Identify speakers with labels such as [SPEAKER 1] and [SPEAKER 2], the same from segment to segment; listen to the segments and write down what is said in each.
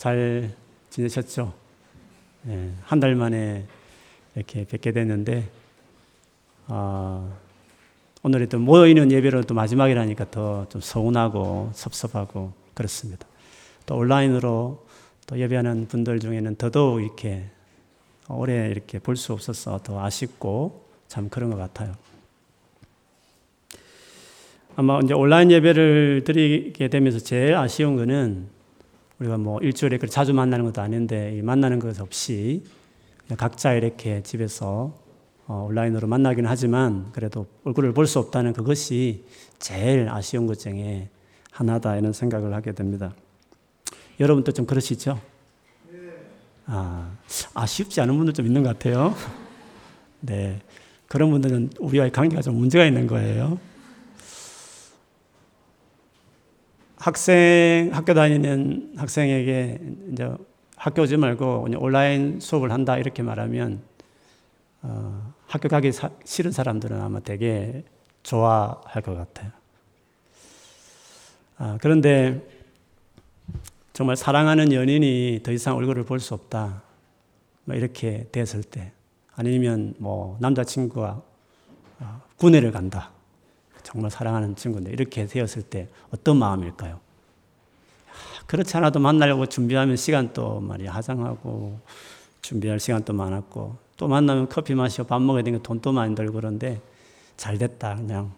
[SPEAKER 1] 잘 지내셨죠? 예, 한달 만에 이렇게 뵙게 됐는데, 어, 오늘이 또 모여있는 예배로 또 마지막이라니까 더 좀 서운하고 섭섭하고 그렇습니다. 또 온라인으로 또 예배하는 분들 중에는 더더욱 이렇게 오래 이렇게 볼 수 없어서 더 아쉽고 참 그런 것 같아요. 아마 이제 온라인 예배를 드리게 되면서 제일 아쉬운 거는 우리가 뭐 일주일에 자주 만나는 것도 아닌데 만나는 것 없이 각자 이렇게 집에서 어, 온라인으로 만나긴 하지만 그래도 얼굴을 볼 수 없다는 그것이 제일 아쉬운 것 중에 하나다 이런 생각을 하게 됩니다. 여러분도 좀 그러시죠? 아, 아쉽지 않은 분들 좀 있는 것 같아요. 네. 그런 분들은 우리와의 관계가 좀 문제가 있는 거예요. 학생, 학교 다니는 학생에게 이제 학교 오지 말고 온라인 수업을 한다 이렇게 말하면 어, 학교 가기 사, 싫은 사람들은 아마 되게 좋아할 것 같아요. 아, 그런데 정말 사랑하는 연인이 더 이상 얼굴을 볼 수 없다. 뭐 이렇게 됐을 때, 아니면 뭐 남자친구가 어, 군회를 간다. 정말 사랑하는 친구인데 이렇게 되었을 때 어떤 마음일까요? 그렇지 않아도 만나려고 준비하면 시간 또 말이야 화장하고 준비할 시간도 많았고 또 만나면 커피 마시고 밥 먹어야 되니까 돈도 많이 들고 그런데 잘 됐다 그냥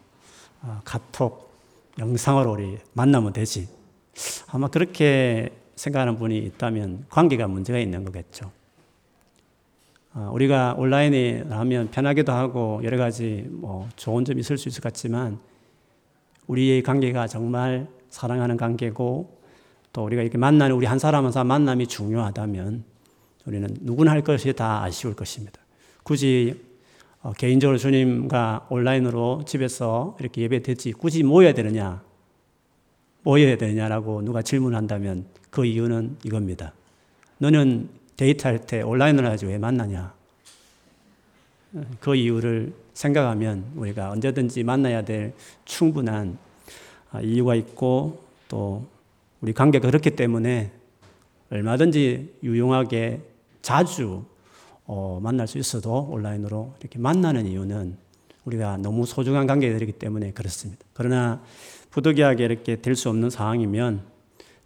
[SPEAKER 1] 어, 카톡 영상으로 우리 만나면 되지 아마 그렇게 생각하는 분이 있다면 관계가 문제가 있는 거겠죠. 어, 우리가 온라인에 하면 편하기도 하고 여러 가지 뭐 좋은 점이 있을 수 있을 것 같지만 우리의 관계가 정말 사랑하는 관계고 또 우리가 이렇게 만나는 우리 한 사람 한 사람 만남이 중요하다면 우리는 누구나 할 것이 다 아쉬울 것입니다. 굳이 어, 개인적으로 주님과 온라인으로 집에서 이렇게 예배 됐지 굳이 모여야 되느냐 모여야 되냐라고 누가 질문한다면 그 이유는 이겁니다. 너는 데이트할 때 온라인으로 하지 왜 만나냐? 그 이유를 생각하면 우리가 언제든지 만나야 될 충분한 아, 이유가 있고 또 우리 관계가 그렇기 때문에 얼마든지 유용하게 자주 어, 만날 수 있어도 온라인으로 이렇게 만나는 이유는 우리가 너무 소중한 관계들이기 때문에 그렇습니다. 그러나 부득이하게 이렇게 될 수 없는 상황이면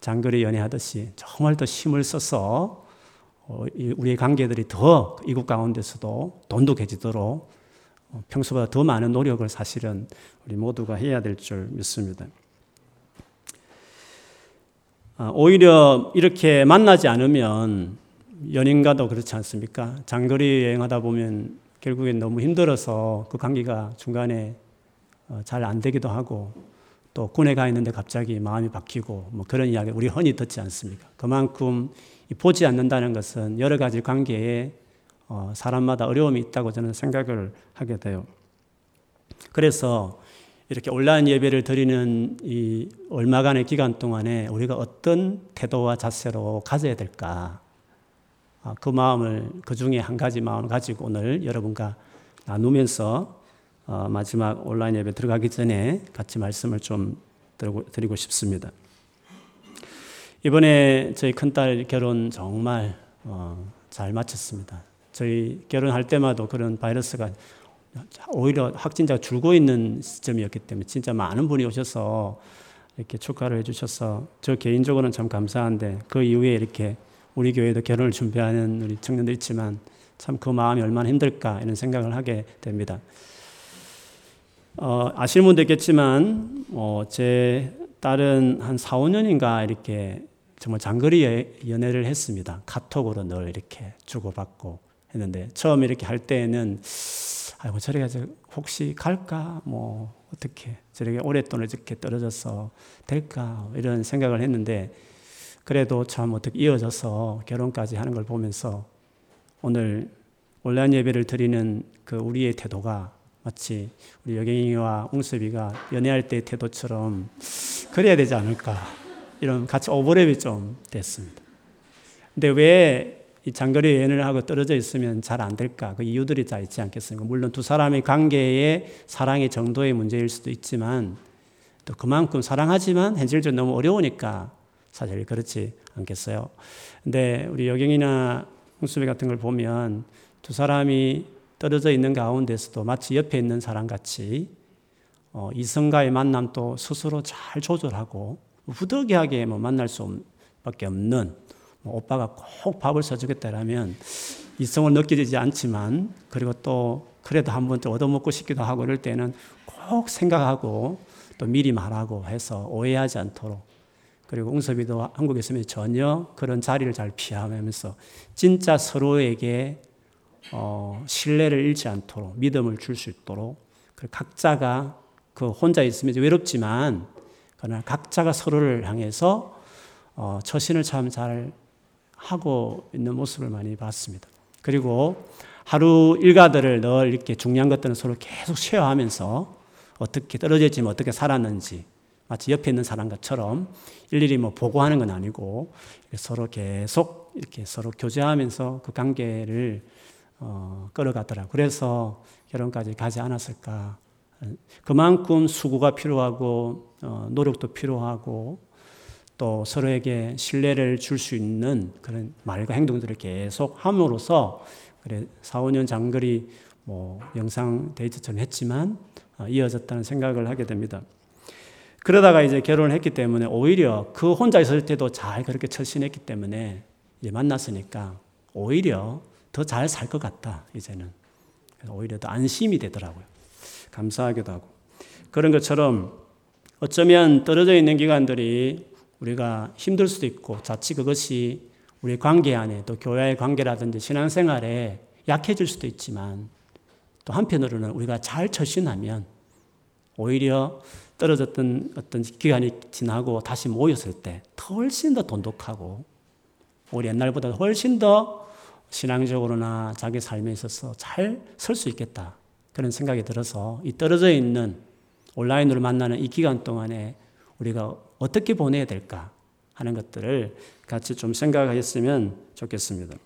[SPEAKER 1] 장거리 연애하듯이 정말 더 힘을 써서 어, 우리의 관계들이 더 이국 가운데서도 돈독해지도록 어, 평소보다 더 많은 노력을 사실은 우리 모두가 해야 될 줄 믿습니다. 아, 오히려 이렇게 만나지 않으면 연인과도 그렇지 않습니까? 장거리 여행하다 보면 결국엔 너무 힘들어서 그 관계가 중간에 어, 잘안 되기도 하고 또 군에 가 있는데 갑자기 마음이 바뀌고 뭐 그런 이야기 우리 흔히 듣지 않습니까? 그만큼 보지 않는다는 것은 여러 가지 관계에 어, 사람마다 어려움이 있다고 저는 생각을 하게 돼요. 그래서 이렇게 온라인 예배를 드리는 이 얼마간의 기간 동안에 우리가 어떤 태도와 자세로 가져야 될까? 아, 그 마음을 그 중에 한 가지 마음을 가지고 오늘 여러분과 나누면서 어, 마지막 온라인 예배 들어가기 전에 같이 말씀을 좀 드리고 싶습니다. 이번에 저희 큰딸 결혼 정말 어, 잘 마쳤습니다. 저희 결혼할 때마다 그런 바이러스가 오히려 확진자가 줄고 있는 시점이었기 때문에 진짜 많은 분이 오셔서 이렇게 축하를 해주셔서 저 개인적으로는 참 감사한데 그 이후에 이렇게 우리 교회도 결혼을 준비하는 우리 청년들 있지만 참 그 마음이 얼마나 힘들까 이런 생각을 하게 됩니다. 어, 아시는 분도 있겠지만, 어, 제 딸은 한 4, 5년인가 이렇게 정말 장거리 연애를 했습니다. 카톡으로 늘 이렇게 주고받고 했는데, 처음 이렇게 할 때에는, 아이고, 저래가 혹시 갈까? 뭐, 어떻게, 저렇게 오랫동안 이렇게 떨어져서 될까? 이런 생각을 했는데, 그래도 참 어떻게 이어져서 결혼까지 하는 걸 보면서 오늘 온라인 예배를 드리는 그 우리의 태도가 마치 우리 여경이와 웅섭이가 연애할 때의 태도처럼 그래야 되지 않을까. 이런 같이 오버랩이 좀 됐습니다. 근데 왜 이 장거리 여행을 하고 떨어져 있으면 잘 안 될까? 그 이유들이 다 있지 않겠습니까? 물론 두 사람의 관계의 사랑의 정도의 문제일 수도 있지만 또 그만큼 사랑하지만 현실적으로 너무 어려우니까 사실 그렇지 않겠어요? 근데 우리 여경이나 홍수배 같은 걸 보면 두 사람이 떨어져 있는 가운데서도 마치 옆에 있는 사람 같이 어, 이성과의 만남도 스스로 잘 조절하고 후덕하게 뭐 만날 수밖에 없는 뭐 오빠가 꼭 밥을 사주겠다라면 이성을 느껴지지 않지만 그리고 또 그래도 한번 또 얻어먹고 싶기도 하고 이럴 때는 꼭 생각하고 또 미리 말하고 해서 오해하지 않도록. 그리고 웅섭이도 한국에 있으면 전혀 그런 자리를 잘 피하면서 진짜 서로에게 어, 신뢰를 잃지 않도록 믿음을 줄 수 있도록 각자가 그 혼자 있으면 외롭지만 그러나 각자가 서로를 향해서 어, 처신을 참 잘 하고 있는 모습을 많이 봤습니다. 그리고 하루 일과들을 늘 이렇게 중요한 것들은 서로 계속 쉐어하면서 어떻게 떨어졌지만 어떻게 살았는지 마치 옆에 있는 사람과처럼 일일이 뭐 보고하는 건 아니고 서로 계속 이렇게 서로 교제하면서 그 관계를 어, 끌어가더라. 그래서 결혼까지 가지 않았을까. 그만큼 수고가 필요하고 어, 노력도 필요하고 또 서로에게 신뢰를 줄 수 있는 그런 말과 행동들을 계속 함으로써 그래 4, 5년 장거리 뭐 영상 데이트처럼 했지만 어, 이어졌다는 생각을 하게 됩니다. 그러다가 이제 결혼을 했기 때문에 오히려 그 혼자 있을 때도 잘 그렇게 처신했기 때문에 이제 만났으니까 오히려 더 잘 살 것 같다, 이제는. 오히려 더 안심이 되더라고요. 감사하기도 하고. 그런 것처럼 어쩌면 떨어져 있는 기간들이 우리가 힘들 수도 있고 자칫 그것이 우리 관계 안에 또 교회의 관계라든지 신앙생활에 약해질 수도 있지만 또 한편으로는 우리가 잘 처신하면 오히려 떨어졌던 어떤 기간이 지나고 다시 모였을 때 훨씬 더 돈독하고 우리 옛날보다 훨씬 더 신앙적으로나 자기 삶에 있어서 잘 설 수 있겠다. 그런 생각이 들어서 이 떨어져 있는 온라인으로 만나는 이 기간 동안에 우리가 어떻게 보내야 될까 하는 것들을 같이 좀 생각했으면 좋겠습니다.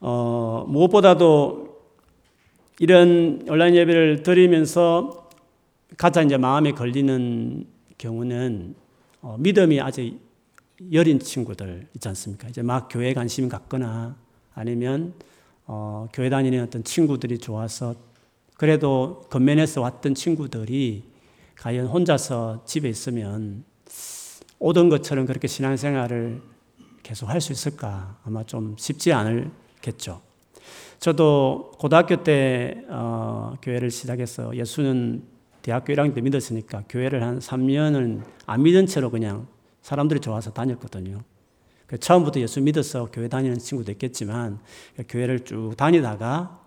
[SPEAKER 1] 어, 무엇보다도 이런 온라인 예배를 드리면서 가장 이제 마음에 걸리는 경우는 어, 믿음이 아직 여린 친구들 있지 않습니까? 이제 막 교회 관심 갖거나 아니면 어, 교회 다니는 어떤 친구들이 좋아서 그래도 겉면에서 왔던 친구들이 과연 혼자서 집에 있으면 오던 것처럼 그렇게 신앙생활을 계속 할 수 있을까? 아마 좀 쉽지 않을겠죠. 저도 고등학교 때 어, 교회를 시작해서 예수는 대학교 1학년 때 믿었으니까 교회를 한 3년은 안 믿은 채로 그냥 사람들이 좋아서 다녔거든요. 그 처음부터 예수 믿어서 교회 다니는 친구도 있겠지만 교회를 쭉 다니다가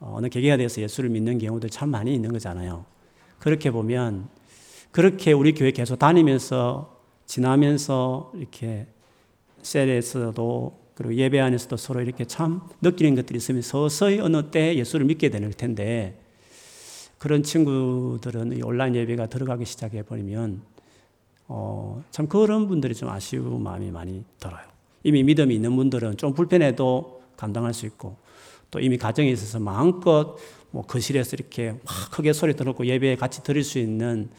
[SPEAKER 1] 어느 계기가 돼서 예수를 믿는 경우들 참 많이 있는 거잖아요. 그렇게 보면 그렇게 우리 교회 계속 다니면서 지나면서 이렇게 셀에서도 그리고 예배 안에서도 서로 이렇게 참 느끼는 것들이 있으면 서서히 어느 때 예수를 믿게 되는 텐데 그런 친구들은 온라인 예배가 들어가기 시작해 버리면 어, 참 그런 분들이 좀 아쉬운 마음이 많이 들어요. 이미 믿음이 있는 분들은 좀 불편해도 감당할 수 있고 또 이미 가정에 있어서 마음껏 뭐 거실에서 이렇게 확 크게 소리 들었고 예배에 같이 들을 수 있는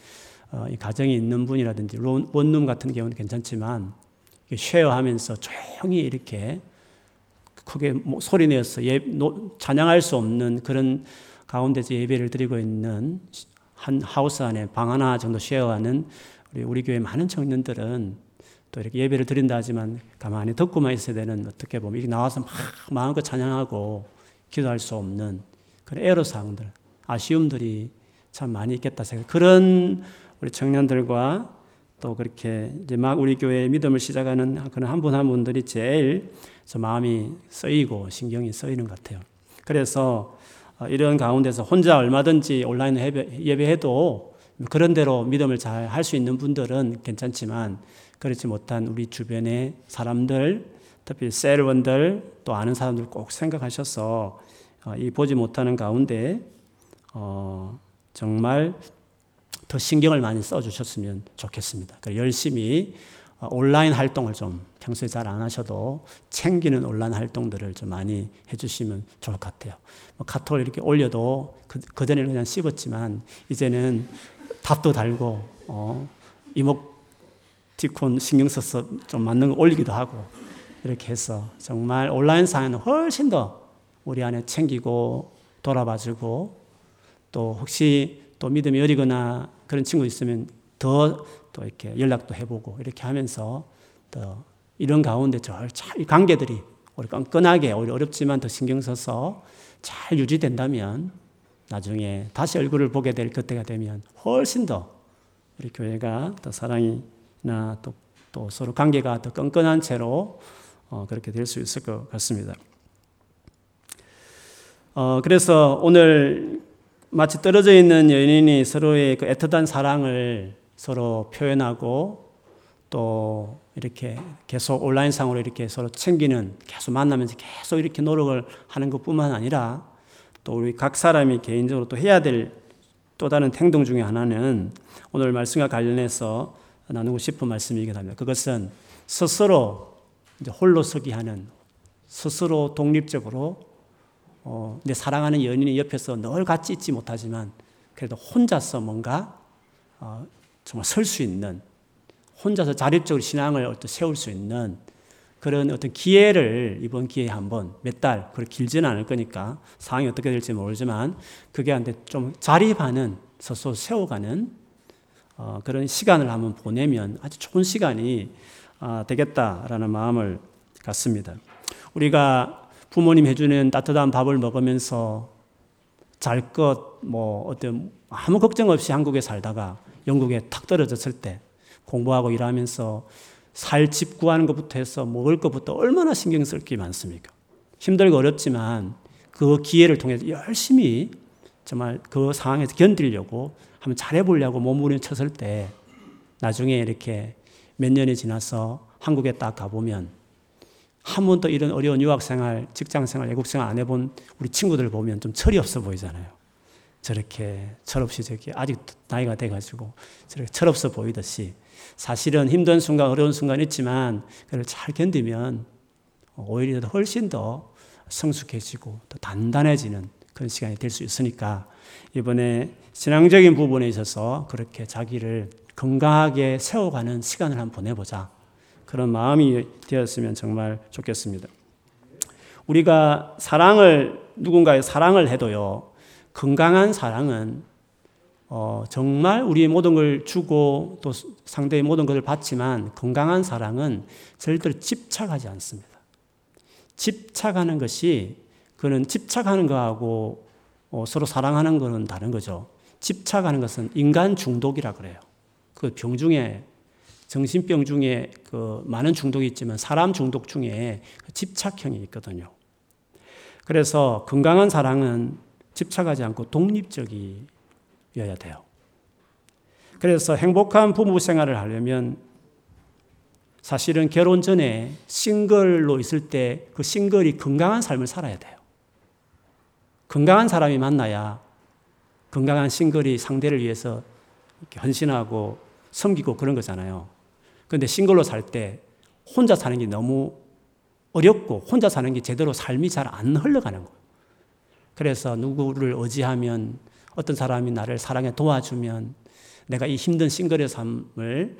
[SPEAKER 1] 어, 이 가정이 있는 분이라든지 원룸 같은 경우는 괜찮지만 쉐어하면서 조용히 이렇게 크게 뭐 소리 내서 예, 찬양할 수 없는 그런 가운데서 예배를 드리고 있는 한 하우스 안에 방 하나 정도 쉐어하는 우리, 우리 교회 많은 청년들은 또 이렇게 예배를 드린다 하지만 가만히 듣고만 있어야 되는 어떻게 보면 이렇게 나와서 막 마음껏 찬양하고 기도할 수 없는 그런 애로사항들, 아쉬움들이 참 많이 있겠다 생각. 그런 우리 청년들과 또 그렇게 이제 막 우리 교회 믿음을 시작하는 그런 한 분한 분들이 제일 마음이 쓰이고 신경이 쓰이는 것 같아요. 그래서 어, 이런 가운데서 혼자 얼마든지 온라인 예배해도 그런 대로 믿음을 잘 할 수 있는 분들은 괜찮지만 그렇지 못한 우리 주변의 사람들, 특히 셀원들 또 아는 사람들 꼭 생각하셔서 어, 이 보지 못하는 가운데 어 정말 더 신경을 많이 써주셨으면 좋겠습니다. 열심히 어, 온라인 활동을 좀 평소에 잘 안 하셔도 챙기는 온라인 활동들을 좀 많이 해주시면 좋을 것 같아요. 뭐 카톡을 이렇게 올려도 그, 그전에는 그냥 씹었지만 이제는 답도 달고 어, 이목 디콘 신경 써서 좀 맞는 거 올리기도 하고 이렇게 해서 정말 온라인 상에는 훨씬 더 우리 안에 챙기고 돌아봐주고 또 혹시 또 믿음이 어리거나 그런 친구 있으면 더 또 이렇게 연락도 해보고 이렇게 하면서 더 이런 가운데 잘 관계들이 우리 끈끈하게 우리 어렵지만 더 신경 써서 잘 유지된다면 나중에 다시 얼굴을 보게 될 그때가 되면 훨씬 더 우리 교회가 더 사랑이나 또, 또 서로 관계가 더 끈끈한 채로 어, 그렇게 될 수 있을 것 같습니다. 어, 그래서 오늘 마치 떨어져 있는 연인이 서로의 그 애틋한 사랑을 서로 표현하고 또 이렇게 계속 온라인상으로 이렇게 서로 챙기는 계속 만나면서 계속 이렇게 노력을 하는 것 뿐만 아니라 또 우리 각 사람이 개인적으로 또 해야 될 또 다른 행동 중에 하나는 오늘 말씀과 관련해서 나누고 싶은 말씀이긴 합니다. 그것은 스스로 홀로 서기 하는 스스로 독립적으로 어, 내 사랑하는 연인이 옆에서 늘 같이 있지 못하지만 그래도 혼자서 뭔가 어, 정말 설 수 있는 혼자서 자립적으로 신앙을 세울 수 있는 그런 어떤 기회를 이번 기회에 한번 몇 달, 그렇게 길지는 않을 거니까 상황이 어떻게 될지 모르지만 그게 한테 좀 자립하는 스스로 세워가는 어, 그런 시간을 한번 보내면 아주 좋은 시간이 어, 되겠다라는 마음을 갖습니다. 우리가 부모님 해주는 따뜻한 밥을 먹으면서 잘 것, 뭐 어떤 아무 걱정 없이 한국에 살다가 영국에 탁 떨어졌을 때 공부하고 일하면서 살 집 구하는 것부터 해서 먹을 것부터 얼마나 신경 쓸 게 많습니까? 힘들고 어렵지만 그 기회를 통해서 열심히 정말 그 상황에서 견디려고 한번 잘해보려고 몸부림 쳤을 때 나중에 이렇게 몇 년이 지나서 한국에 딱 가보면 한 번도 이런 어려운 유학생활, 직장생활, 외국생활 안 해본 우리 친구들 보면 좀 철이 없어 보이잖아요. 저렇게 철없이 저렇게 아직 나이가 돼가지고 저렇게 철없어 보이듯이 사실은 힘든 순간, 어려운 순간 있지만 그걸 잘 견디면 오히려 훨씬 더 성숙해지고 더 단단해지는 그런 시간이 될 수 있으니까 이번에 신앙적인 부분에 있어서 그렇게 자기를 건강하게 세워가는 시간을 한번 보내보자. 그런 마음이 되었으면 정말 좋겠습니다. 우리가 사랑을, 누군가의 사랑을 해도요, 건강한 사랑은 어, 정말 우리의 모든 걸 주고 또 상대의 모든 것을 받지만 건강한 사랑은 절대로 집착하지 않습니다. 집착하는 것이 그는 집착하는 거하고 어, 서로 사랑하는 것은 다른 거죠. 집착하는 것은 인간 중독이라 그래요. 그 병 중에 정신병 중에 그 많은 중독이 있지만 사람 중독 중에 그 집착형이 있거든요. 그래서 건강한 사랑은 집착하지 않고 독립적이 여야 돼요. 그래서 행복한 부부 생활을 하려면 사실은 결혼 전에 싱글로 있을 때 그 싱글이 건강한 삶을 살아야 돼요. 건강한 사람이 만나야 건강한 싱글이 상대를 위해서 헌신하고 섬기고 그런 거잖아요. 그런데 싱글로 살 때 혼자 사는 게 너무 어렵고 혼자 사는 게 제대로 삶이 잘 안 흘러가는 거예요. 그래서 누구를 의지하면 어떤 사람이 나를 사랑에 도와주면 내가 이 힘든 싱글의 삶을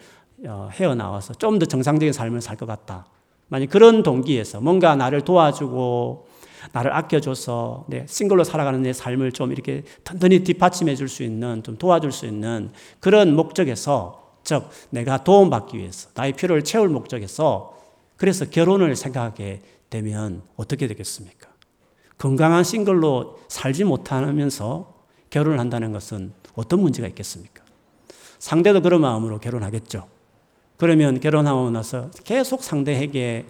[SPEAKER 1] 어, 헤어나와서 좀 더 정상적인 삶을 살 것 같다. 만약 그런 동기에서 뭔가 나를 도와주고 나를 아껴줘서 내 싱글로 살아가는 내 삶을 좀 이렇게 튼튼히 뒷받침해 줄 수 있는 좀 도와줄 수 있는 그런 목적에서 즉 내가 도움받기 위해서 나의 필요를 채울 목적에서 그래서 결혼을 생각하게 되면 어떻게 되겠습니까? 건강한 싱글로 살지 못하면서 결혼을 한다는 것은 어떤 문제가 있겠습니까? 상대도 그런 마음으로 결혼하겠죠. 그러면 결혼하고 나서 계속 상대에게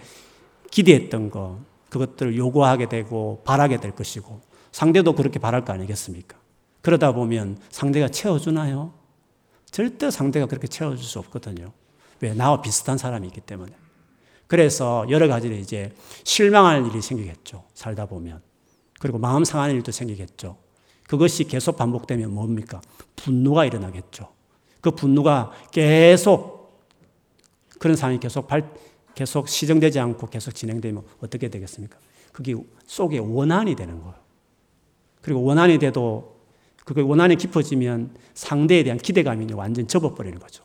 [SPEAKER 1] 기대했던 거, 그것들을 요구하게 되고 바라게 될 것이고, 상대도 그렇게 바랄 거 아니겠습니까? 그러다 보면 상대가 채워주나요? 절대 상대가 그렇게 채워줄 수 없거든요. 왜? 나와 비슷한 사람이 있기 때문에. 그래서 여러 가지로 이제 실망할 일이 생기겠죠. 살다 보면. 그리고 마음 상하는 일도 생기겠죠. 그것이 계속 반복되면 뭡니까? 분노가 일어나겠죠. 그 분노가 계속 그런 상황이 계속 발, 계속 시정되지 않고 계속 진행되면 어떻게 되겠습니까? 그게 속에 원한이 되는 거예요. 그리고 원한이 돼도 그게 원한이 깊어지면 상대에 대한 기대감이 완전 접어버리는 거죠.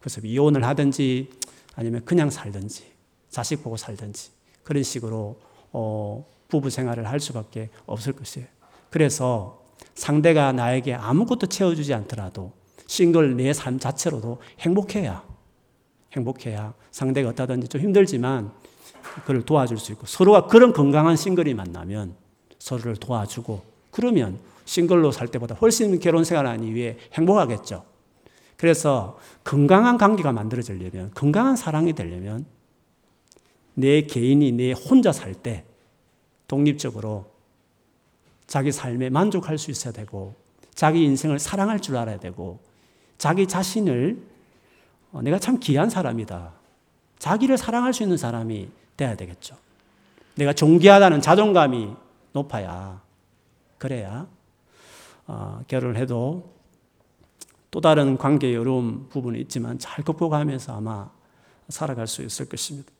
[SPEAKER 1] 그래서 이혼을 하든지 아니면 그냥 살든지 자식 보고 살든지 그런 식으로 어, 부부 생활을 할 수밖에 없을 것이에요. 그래서 상대가 나에게 아무것도 채워주지 않더라도 싱글 내 삶 자체로도 행복해야 행복해야 상대가 어떠든지 좀 힘들지만 그를 도와줄 수 있고 서로가 그런 건강한 싱글이 만나면 서로를 도와주고 그러면 싱글로 살 때보다 훨씬 결혼 생활하는 이후에 행복하겠죠. 그래서 건강한 관계가 만들어지려면 건강한 사랑이 되려면 내 개인이 내 혼자 살 때 독립적으로 자기 삶에 만족할 수 있어야 되고 자기 인생을 사랑할 줄 알아야 되고 자기 자신을 어, 내가 참 귀한 사람이다. 자기를 사랑할 수 있는 사람이 돼야 되겠죠. 내가 존귀하다는 자존감이 높아야 그래야 어, 결혼을 해도 또 다른 관계의 어려운 부분이 있지만 잘 극복하면서 아마 살아갈 수 있을 것입니다.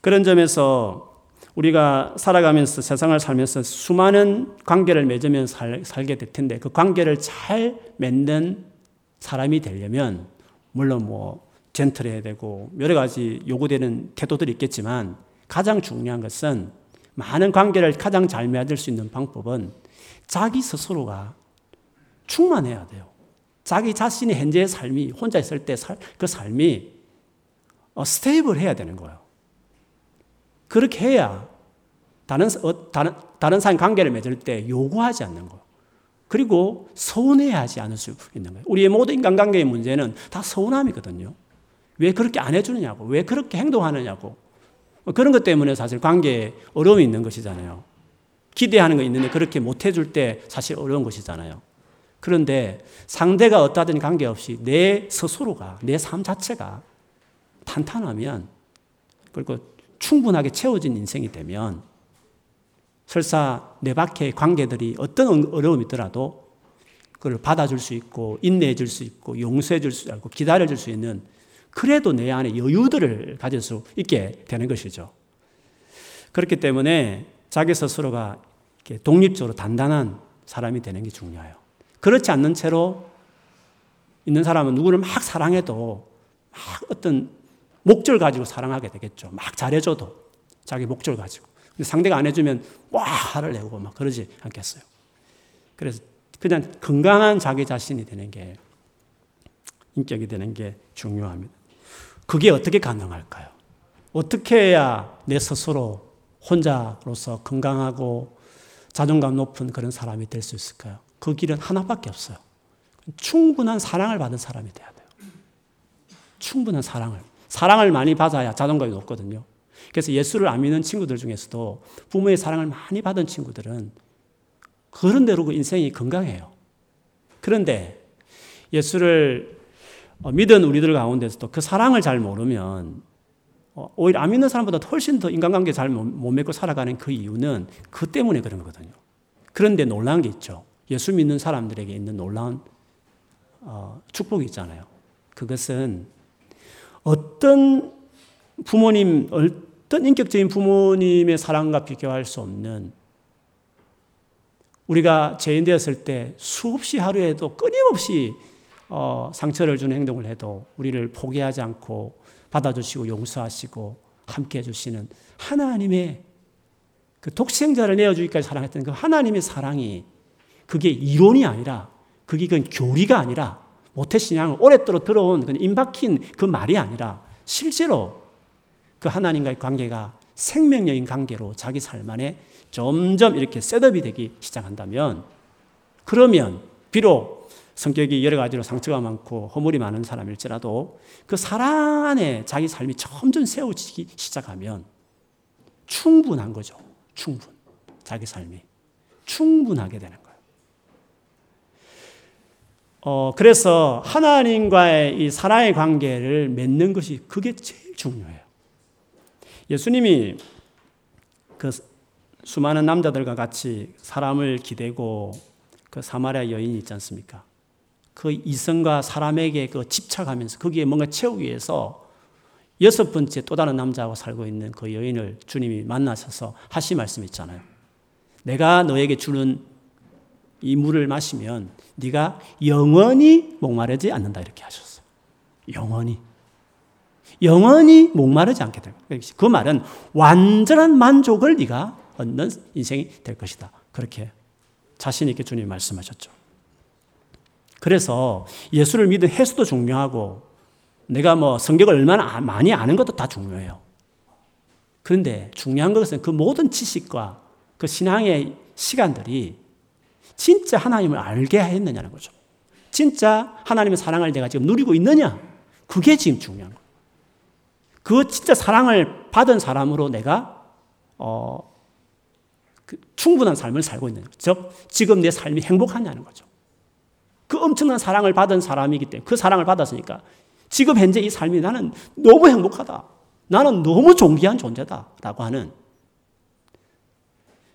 [SPEAKER 1] 그런 점에서 우리가 살아가면서 세상을 살면서 수많은 관계를 맺으면서 살, 살게 될 텐데 그 관계를 잘 맺는 사람이 되려면 물론 뭐 gentle해야 되고 여러 가지 요구되는 태도들이 있겠지만 가장 중요한 것은 많은 관계를 가장 잘 맺을 수 있는 방법은 자기 스스로가 충만해야 돼요. 자기 자신의 현재의 삶이 혼자 있을 때 그 삶이 어, stable 해야 되는 거예요. 그렇게 해야 다른, 어, 다른, 다른 사람 관계를 맺을 때 요구하지 않는 거. 그리고 서운해하지 않을 수 있는 거예요. 우리의 모든 인간관계의 문제는 다 서운함이거든요. 왜 그렇게 안 해주느냐고, 왜 그렇게 행동하느냐고. 그런 것 때문에 사실 관계에 어려움이 있는 것이잖아요. 기대하는 거 있는데 그렇게 못 해줄 때 사실 어려운 것이잖아요. 그런데 상대가 어떠하든 관계없이 내 스스로가, 내 삶 자체가 탄탄하면, 그리고 충분하게 채워진 인생이 되면, 설사 내 밖의 관계들이 어떤 어려움이 있더라도 그걸 받아줄 수 있고, 인내해 줄 수 있고, 용서해 줄 수 있고, 기다려 줄 수 있는 그래도 내 안에 여유들을 가질 수 있게 되는 것이죠. 그렇기 때문에 자기 스스로가 독립적으로 단단한 사람이 되는 게 중요해요. 그렇지 않는 채로 있는 사람은 누구를 막 사랑해도 막 어떤 목줄 가지고 사랑하게 되겠죠. 막 잘해줘도 자기 목줄 가지고. 근데 상대가 안 해주면 와 화를 내고 막 그러지 않겠어요. 그래서 그냥 건강한 자기 자신이 되는 게 인격이 되는 게 중요합니다. 그게 어떻게 가능할까요? 어떻게 해야 내 스스로 혼자로서 건강하고 자존감 높은 그런 사람이 될 수 있을까요? 그 길은 하나밖에 없어요. 충분한 사랑을 받은 사람이 돼야 돼요. 충분한 사랑을. 사랑을 많이 받아야 자존감이 높거든요. 그래서 예수를 안 믿는 친구들 중에서도 부모의 사랑을 많이 받은 친구들은 그런 대로 그 인생이 건강해요. 그런데 예수를 어, 믿은 우리들 가운데서도 그 사랑을 잘 모르면 어, 오히려 안 믿는 사람보다 훨씬 더 인간관계 잘 못 맺고 살아가는 그 이유는 그 때문에 그런 거거든요. 그런데 놀라운 게 있죠. 예수 믿는 사람들에게 있는 놀라운 어, 축복이 있잖아요. 그것은 어떤 부모님, 어떤 인격적인 부모님의 사랑과 비교할 수 없는 우리가 죄인 되었을 때 수없이 하루에도 끊임없이 어, 상처를 주는 행동을 해도 우리를 포기하지 않고 받아주시고 용서하시고 함께 해주시는 하나님의 그 독생자를 내어주기까지 사랑했던 그 하나님의 사랑이 그게 이론이 아니라 그게 그 교리가 아니라 모태신앙을 오랫도록 들어온 그 인 박힌 그 말이 아니라 실제로 그 하나님과의 관계가 생명력인 관계로 자기 삶 안에 점점 이렇게 setup이 되기 시작한다면 그러면 비록 성격이 여러 가지로 상처가 많고 허물이 많은 사람일지라도 그 사랑 안에 자기 삶이 점점 세워지기 시작하면 충분한 거죠. 충분. 자기 삶이. 충분하게 되는 거예요. 어, 그래서 하나님과의 이 사랑의 관계를 맺는 것이 그게 제일 중요해요. 예수님이 그 수많은 남자들과 같이 사람을 기대고 그 사마리아 여인이 있지 않습니까? 그 이성과 사람에게 그 집착하면서 거기에 뭔가 채우기 위해서 여섯 번째 또 다른 남자하고 살고 있는 그 여인을 주님이 만나셔서 하신 말씀 있잖아요. 내가 너에게 주는 이 물을 마시면 네가 영원히 목마르지 않는다 이렇게 하셨어요. 영원히. 영원히 목마르지 않게 될 거예요. 그 말은 완전한 만족을 네가 얻는 인생이 될 것이다. 그렇게 자신 있게 주님이 말씀하셨죠. 그래서 예수를 믿은 횟수도 중요하고 내가 뭐 성경을 얼마나 많이 아는 것도 다 중요해요. 그런데 중요한 것은 그 모든 지식과 그 신앙의 시간들이 진짜 하나님을 알게 했느냐는 거죠. 진짜 하나님의 사랑을 내가 지금 누리고 있느냐? 그게 지금 중요한 거예요. 그 진짜 사랑을 받은 사람으로 내가 어, 그 충분한 삶을 살고 있는 거죠. 즉, 지금 내 삶이 행복하냐는 거죠. 그 엄청난 사랑을 받은 사람이기 때문에 그 사랑을 받았으니까 지금 현재 이 삶이 나는 너무 행복하다. 나는 너무 존귀한 존재다. 라고 하는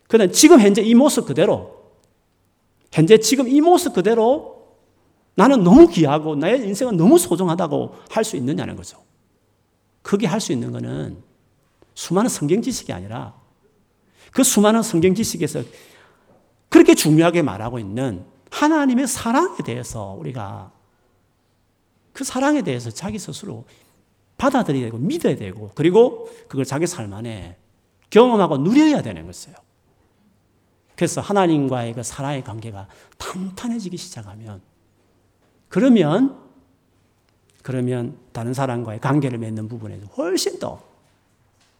[SPEAKER 1] 그는 지금 현재 이 모습 그대로 현재 지금 이 모습 그대로 나는 너무 귀하고 나의 인생은 너무 소중하다고 할 수 있느냐는 거죠. 그게 할 수 있는 거는 수많은 성경 지식이 아니라 그 수많은 성경 지식에서 그렇게 중요하게 말하고 있는 하나님의 사랑에 대해서 우리가 그 사랑에 대해서 자기 스스로 받아들여야 되고 믿어야 되고 그리고 그걸 자기 삶 안에 경험하고 누려야 되는 것이에요. 그래서 하나님과의 그 사랑의 관계가 탄탄해지기 시작하면 그러면 그러면 다른 사람과의 관계를 맺는 부분에서 훨씬 더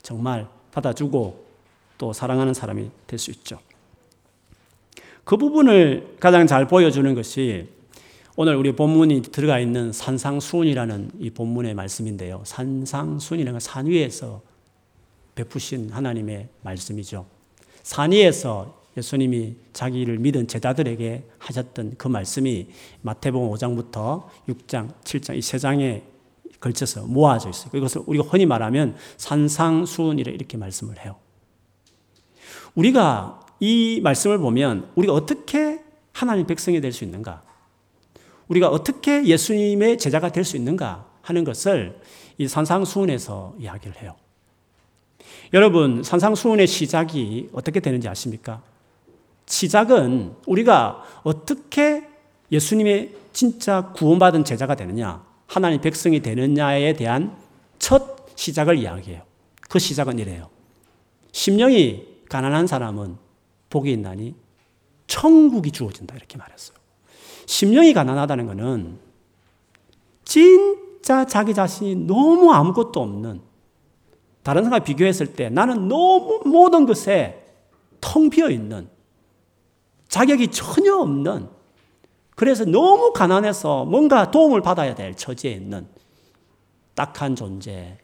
[SPEAKER 1] 정말 받아주고 또 사랑하는 사람이 될 수 있죠. 그 부분을 가장 잘 보여주는 것이 오늘 우리 본문이 들어가 있는 산상순이라는 이 본문의 말씀인데요. 산상순이라는 건 산 위에서 베푸신 하나님의 말씀이죠. 산 위에서 예수님이 자기를 믿은 제자들에게 하셨던 그 말씀이 마태복음 5장부터 6장, 7장 이 세 장에 걸쳐서 모아져 있어요. 이것을 우리가 흔히 말하면 산상수훈이라 이렇게 말씀을 해요. 우리가 이 말씀을 보면 우리가 어떻게 하나님 백성이 될 수 있는가? 우리가 어떻게 예수님의 제자가 될 수 있는가 하는 것을 이 산상수훈에서 이야기를 해요. 여러분, 산상수훈의 시작이 어떻게 되는지 아십니까? 시작은 우리가 어떻게 예수님의 진짜 구원받은 제자가 되느냐, 하나님 백성이 되느냐에 대한 첫 시작을 이야기해요. 그 시작은 이래요. 심령이 가난한 사람은 복이 있나니 천국이 주어진다 이렇게 말했어요. 심령이 가난하다는 것은 진짜 자기 자신이 너무 아무것도 없는 다른 사람과 비교했을 때 나는 너무 모든 것에 텅 비어 있는 자격이 전혀 없는 그래서 너무 가난해서 뭔가 도움을 받아야 될 처지에 있는 딱한 존재,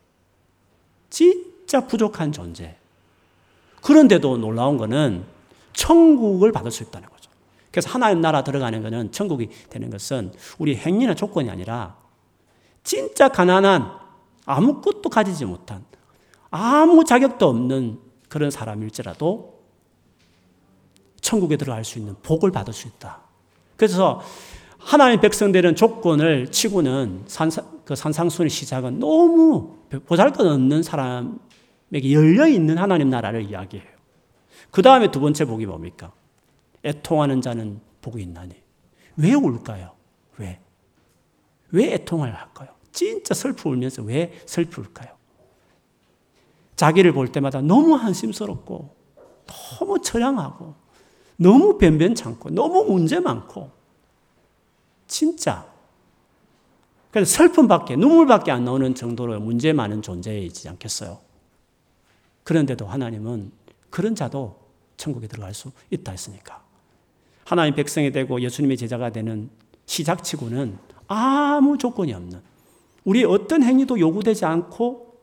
[SPEAKER 1] 진짜 부족한 존재. 그런데도 놀라운 거는 천국을 받을 수 있다는 거죠. 그래서 하나님 나라 들어가는 것은 천국이 되는 것은 우리 행위나 조건이 아니라 진짜 가난한 아무것도 가지지 못한 아무 자격도 없는 그런 사람일지라도 천국에 들어갈 수 있는 복을 받을 수 있다. 그래서 하나님 백성되는 조건을 치고는 그 산상순의 시작은 너무 보잘 것 없는 사람에게 열려 있는 하나님 나라를 이야기해요. 그 다음에 두 번째 복이 뭡니까? 애통하는 자는 복이 있나니. 왜 울까요? 왜? 왜 애통을 할까요? 진짜 슬프 울면서 왜 슬플까요? 자기를 볼 때마다 너무 한심스럽고, 너무 처량하고, 너무 변변찮고, 너무 문제 많고, 진짜. 그래서 슬픔밖에, 눈물밖에 안 나오는 정도로 문제 많은 존재이지 않겠어요? 그런데도 하나님은 그런 자도 천국에 들어갈 수 있다 했으니까. 하나님 백성이 되고 예수님의 제자가 되는 시작치고는 아무 조건이 없는 우리 어떤 행위도 요구되지 않고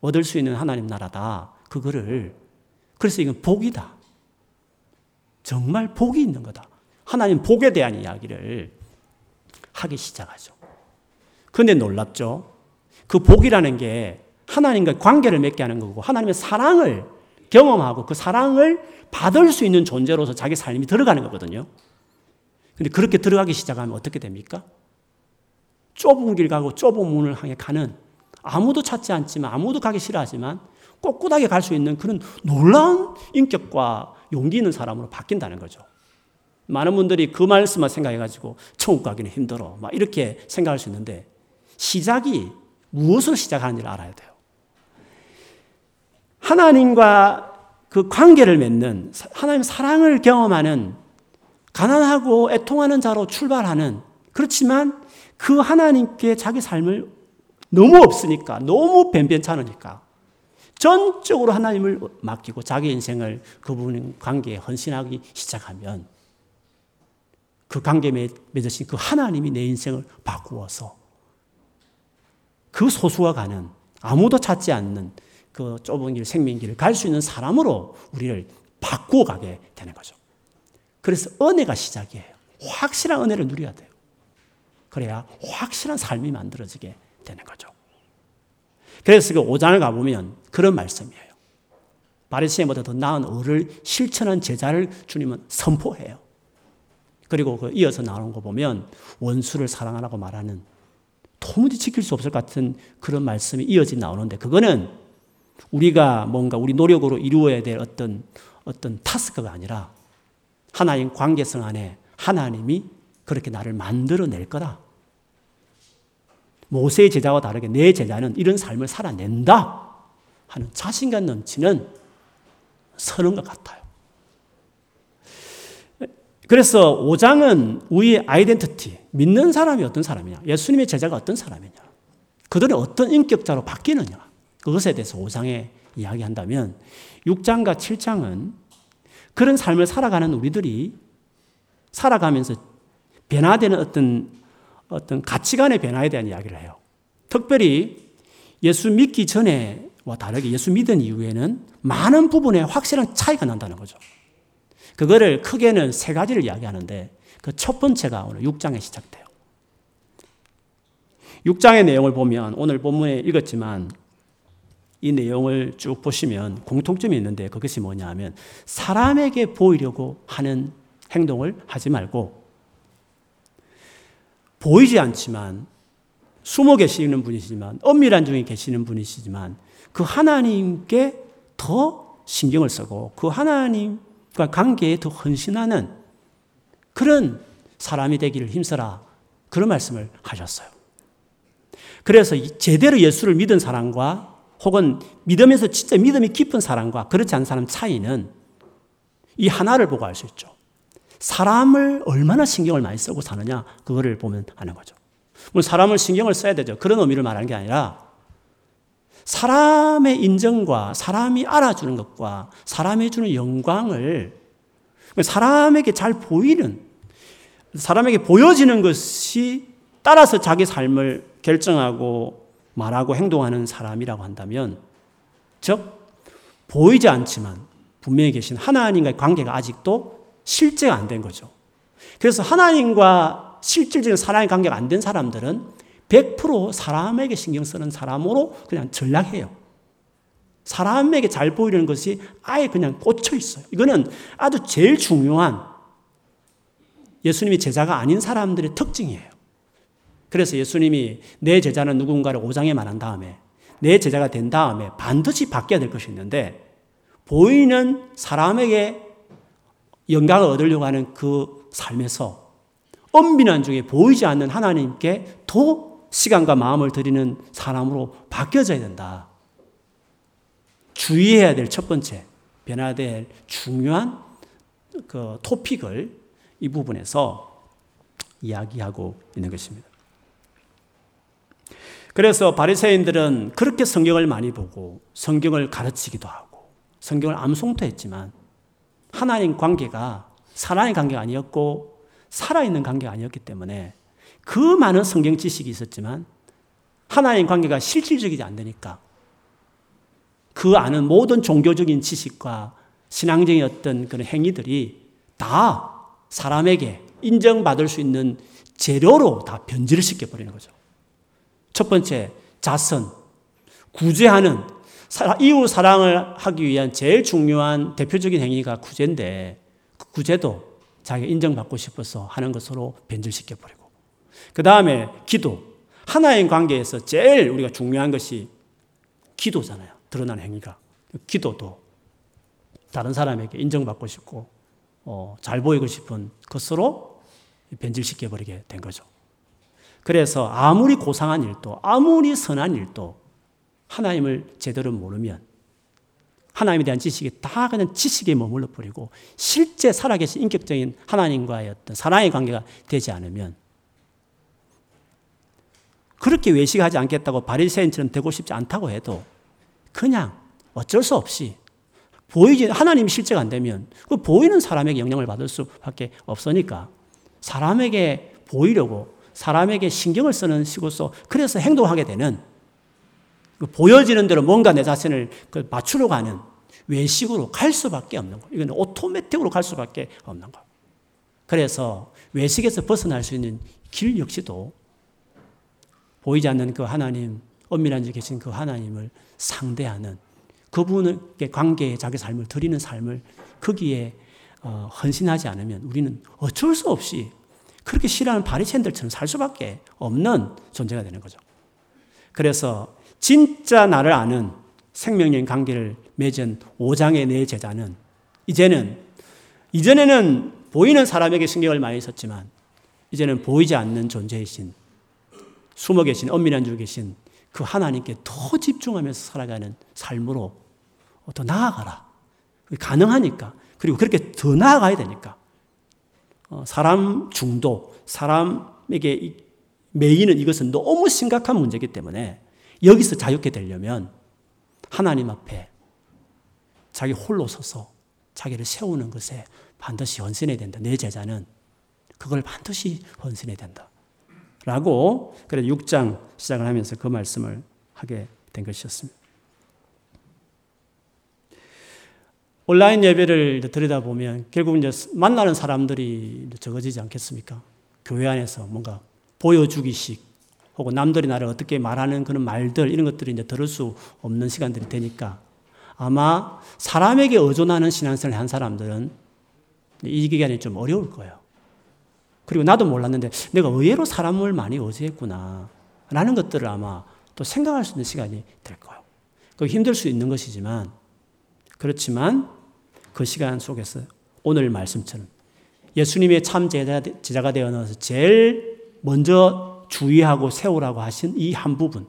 [SPEAKER 1] 얻을 수 있는 하나님 나라다. 그거를 그래서 이건 복이다. 정말 복이 있는 거다. 하나님 복에 대한 이야기를 하기 시작하죠. 그런데 놀랍죠? 그 복이라는 게 하나님과 관계를 맺게 하는 거고 하나님의 사랑을 경험하고 그 사랑을 받을 수 있는 존재로서 자기 삶이 들어가는 거거든요. 근데 그렇게 들어가기 시작하면 어떻게 됩니까? 좁은 길 가고 좁은 문을 향해 가는 아무도 찾지 않지만 아무도 가기 싫어하지만 꼿꼿하게 갈 수 있는 그런 놀라운 인격과 용기 있는 사람으로 바뀐다는 거죠. 많은 분들이 그 말씀만 생각해가지고 천국 가기는 힘들어. 막 이렇게 생각할 수 있는데 시작이 무엇으로 시작하는지를 알아야 돼요. 하나님과 그 관계를 맺는 하나님 사랑을 경험하는 가난하고 애통하는 자로 출발하는 그렇지만 그 하나님께 자기 삶을 너무 없으니까 너무 변변찮으니까 전적으로 하나님을 맡기고 자기 인생을 그분 관계에 헌신하기 시작하면 그 관계에 맺으신 그 하나님이 내 인생을 바꾸어서 그 소수가 가는 아무도 찾지 않는 그 좁은 길, 생명길을 갈 수 있는 사람으로 우리를 바꾸어 가게 되는 거죠. 그래서 은혜가 시작이에요. 확실한 은혜를 누려야 돼요. 그래야 확실한 삶이 만들어지게 되는 거죠. 그래서 그 5장을 가보면 그런 말씀이에요. 바리새인보다 더 나은 의를 실천한 제자를 주님은 선포해요. 그리고 그 이어서 나오는 거 보면 원수를 사랑하라고 말하는 도무지 지킬 수 없을 것 같은 그런 말씀이 이어져 나오는데 그거는 우리가 뭔가 우리 노력으로 이루어야 될 어떤 어떤 타스크가 아니라 하나님 관계성 안에 하나님이 그렇게 나를 만들어낼 거다. 모세의 제자와 다르게 내 제자는 이런 삶을 살아낸다 하는 자신감 넘치는 선언과 같아요. 그래서 5장은 우리의 아이덴티티, 믿는 사람이 어떤 사람이냐, 예수님의 제자가 어떤 사람이냐, 그들은 어떤 인격자로 바뀌느냐, 그것에 대해서 5장에 이야기한다면 6장과 7장은 그런 삶을 살아가는 우리들이 살아가면서 변화되는 어떤 어떤 가치관의 변화에 대한 이야기를 해요. 특별히 예수 믿기 전에와 다르게 예수 믿은 이후에는 많은 부분에 확실한 차이가 난다는 거죠. 그거를 크게는 세 가지를 이야기하는데 그 첫 번째가 오늘 6장에 시작돼요. 6장의 내용을 보면 오늘 본문에 읽었지만 이 내용을 쭉 보시면 공통점이 있는데 그것이 뭐냐 하면 사람에게 보이려고 하는 행동을 하지 말고 보이지 않지만 숨어 계시는 분이시지만 엄밀한 중에 계시는 분이시지만 그 하나님께 더 신경을 쓰고 그 하나님과 관계에 더 헌신하는 그런 사람이 되기를 힘써라 그런 말씀을 하셨어요. 그래서 제대로 예수를 믿은 사람과 혹은 믿음에서 진짜 믿음이 깊은 사람과 그렇지 않은 사람 차이는 이 하나를 보고 알 수 있죠. 사람을 얼마나 신경을 많이 쓰고 사느냐, 그거를 보면 하는 거죠. 물론 사람을 신경을 써야 되죠. 그런 의미를 말하는 게 아니라 사람의 인정과 사람이 알아주는 것과 사람이 주는 영광을 사람에게 잘 보이는, 사람에게 보여지는 것이 따라서 자기 삶을 결정하고 말하고 행동하는 사람이라고 한다면, 즉, 보이지 않지만 분명히 계신 하나님과의 관계가 아직도 실제가 안 된 거죠. 그래서 하나님과 실질적인 사랑의 관계가 안 된 사람들은 100% 사람에게 신경 쓰는 사람으로 그냥 전락해요. 사람에게 잘 보이는 것이 아예 그냥 꽂혀 있어요. 이거는 아주 제일 중요한 예수님이 제자가 아닌 사람들의 특징이에요. 그래서 예수님이 내 제자는 누군가를 5장에 말한 다음에 내 제자가 된 다음에 반드시 바뀌어야 될 것이 있는데 보이는 사람에게 영광을 얻으려고 하는 그 삶에서 엄밀한 중에 보이지 않는 하나님께 더 시간과 마음을 드리는 사람으로 바뀌어져야 된다. 주의해야 될 첫 번째, 변화될 중요한 그 토픽을 이 부분에서 이야기하고 있는 것입니다. 그래서 바리새인들은 그렇게 성경을 많이 보고 성경을 가르치기도 하고 성경을 암송도 했지만 하나님 관계가 사랑의 관계가 아니었고 살아있는 관계가 아니었기 때문에 그 많은 성경 지식이 있었지만 하나님 관계가 실질적이지 않으니까 그 아는 모든 종교적인 지식과 신앙적인 어떤 그런 행위들이 다 사람에게 인정받을 수 있는 재료로 다 변질을 시켜버리는 거죠. 첫 번째, 자선. 구제하는, 이웃 사랑을 하기 위한 제일 중요한 대표적인 행위가 구제인데, 그 구제도 자기가 인정받고 싶어서 하는 것으로 변질시켜 버리고. 그 다음에 기도. 하나의 관계에서 제일 우리가 중요한 것이 기도잖아요. 드러나는 행위가. 기도도 다른 사람에게 인정받고 싶고, 어, 잘 보이고 싶은 것으로 변질시켜 버리게 된 거죠. 그래서 아무리 고상한 일도, 아무리 선한 일도 하나님을 제대로 모르면 하나님에 대한 지식이 다 그냥 지식에 머물러 버리고 실제 살아계신 인격적인 하나님과의 어떤 사랑의 관계가 되지 않으면 그렇게 외식하지 않겠다고 바리새인처럼 되고 싶지 않다고 해도 그냥 어쩔 수 없이 보이지 하나님 실제가 안 되면 그 보이는 사람에게 영향을 받을 수밖에 없으니까 사람에게 보이려고 사람에게 신경을 쓰는 식으로서 그래서 행동하게 되는 그 보여지는 대로 뭔가 내 자신을 그 맞추려고 하는 외식으로 갈 수밖에 없는 거예요. 이건 오토매틱으로 갈 수밖에 없는 거예요. 그래서 외식에서 벗어날 수 있는 길 역시도 보이지 않는 그 하나님, 엄밀한 데 계신 그 하나님을 상대하는 그분에게 관계에 자기 삶을 드리는 삶을 거기에 어, 헌신하지 않으면 우리는 어쩔 수 없이 그렇게 싫어하는 바리새인들처럼 살 수밖에 없는 존재가 되는 거죠. 그래서 진짜 나를 아는 생명적인 관계를 맺은 5장의 내 제자는 이제는 이전에는 보이는 사람에게 신경을 많이 썼지만 이제는 보이지 않는 존재이신 숨어 계신 엄밀한 주 계신 그 하나님께 더 집중하면서 살아가는 삶으로 더 나아가라. 가능하니까. 그리고 그렇게 더 나아가야 되니까. 어, 사람 중독, 사람에게 매이는 이것은 너무 심각한 문제이기 때문에 여기서 자유케 되려면 하나님 앞에 자기 홀로 서서 자기를 세우는 것에 반드시 헌신해야 된다. 내 제자는 그걸 반드시 헌신해야 된다. 라고 그래 6장 시작을 하면서 그 말씀을 하게 된 것이었습니다. 온라인 예배를 들여다보면 결국 이제 만나는 사람들이 적어지지 않겠습니까? 교회 안에서 뭔가 보여주기식 혹은 남들이 나를 어떻게 말하는 그런 말들 이런 것들이 이제 들을 수 없는 시간들이 되니까 아마 사람에게 의존하는 신앙생활을 한 사람들은 이 기간이 좀 어려울 거예요. 그리고 나도 몰랐는데 내가 의외로 사람을 많이 의지했구나. 라는 것들을 아마 또 생각할 수 있는 시간이 될 거예요. 그 힘들 수 있는 것이지만, 그렇지만 그 시간 속에서 오늘 말씀처럼 예수님의 참 제자, 제자가 되어 나서 제일 먼저 주의하고 세우라고 하신 이 한 부분,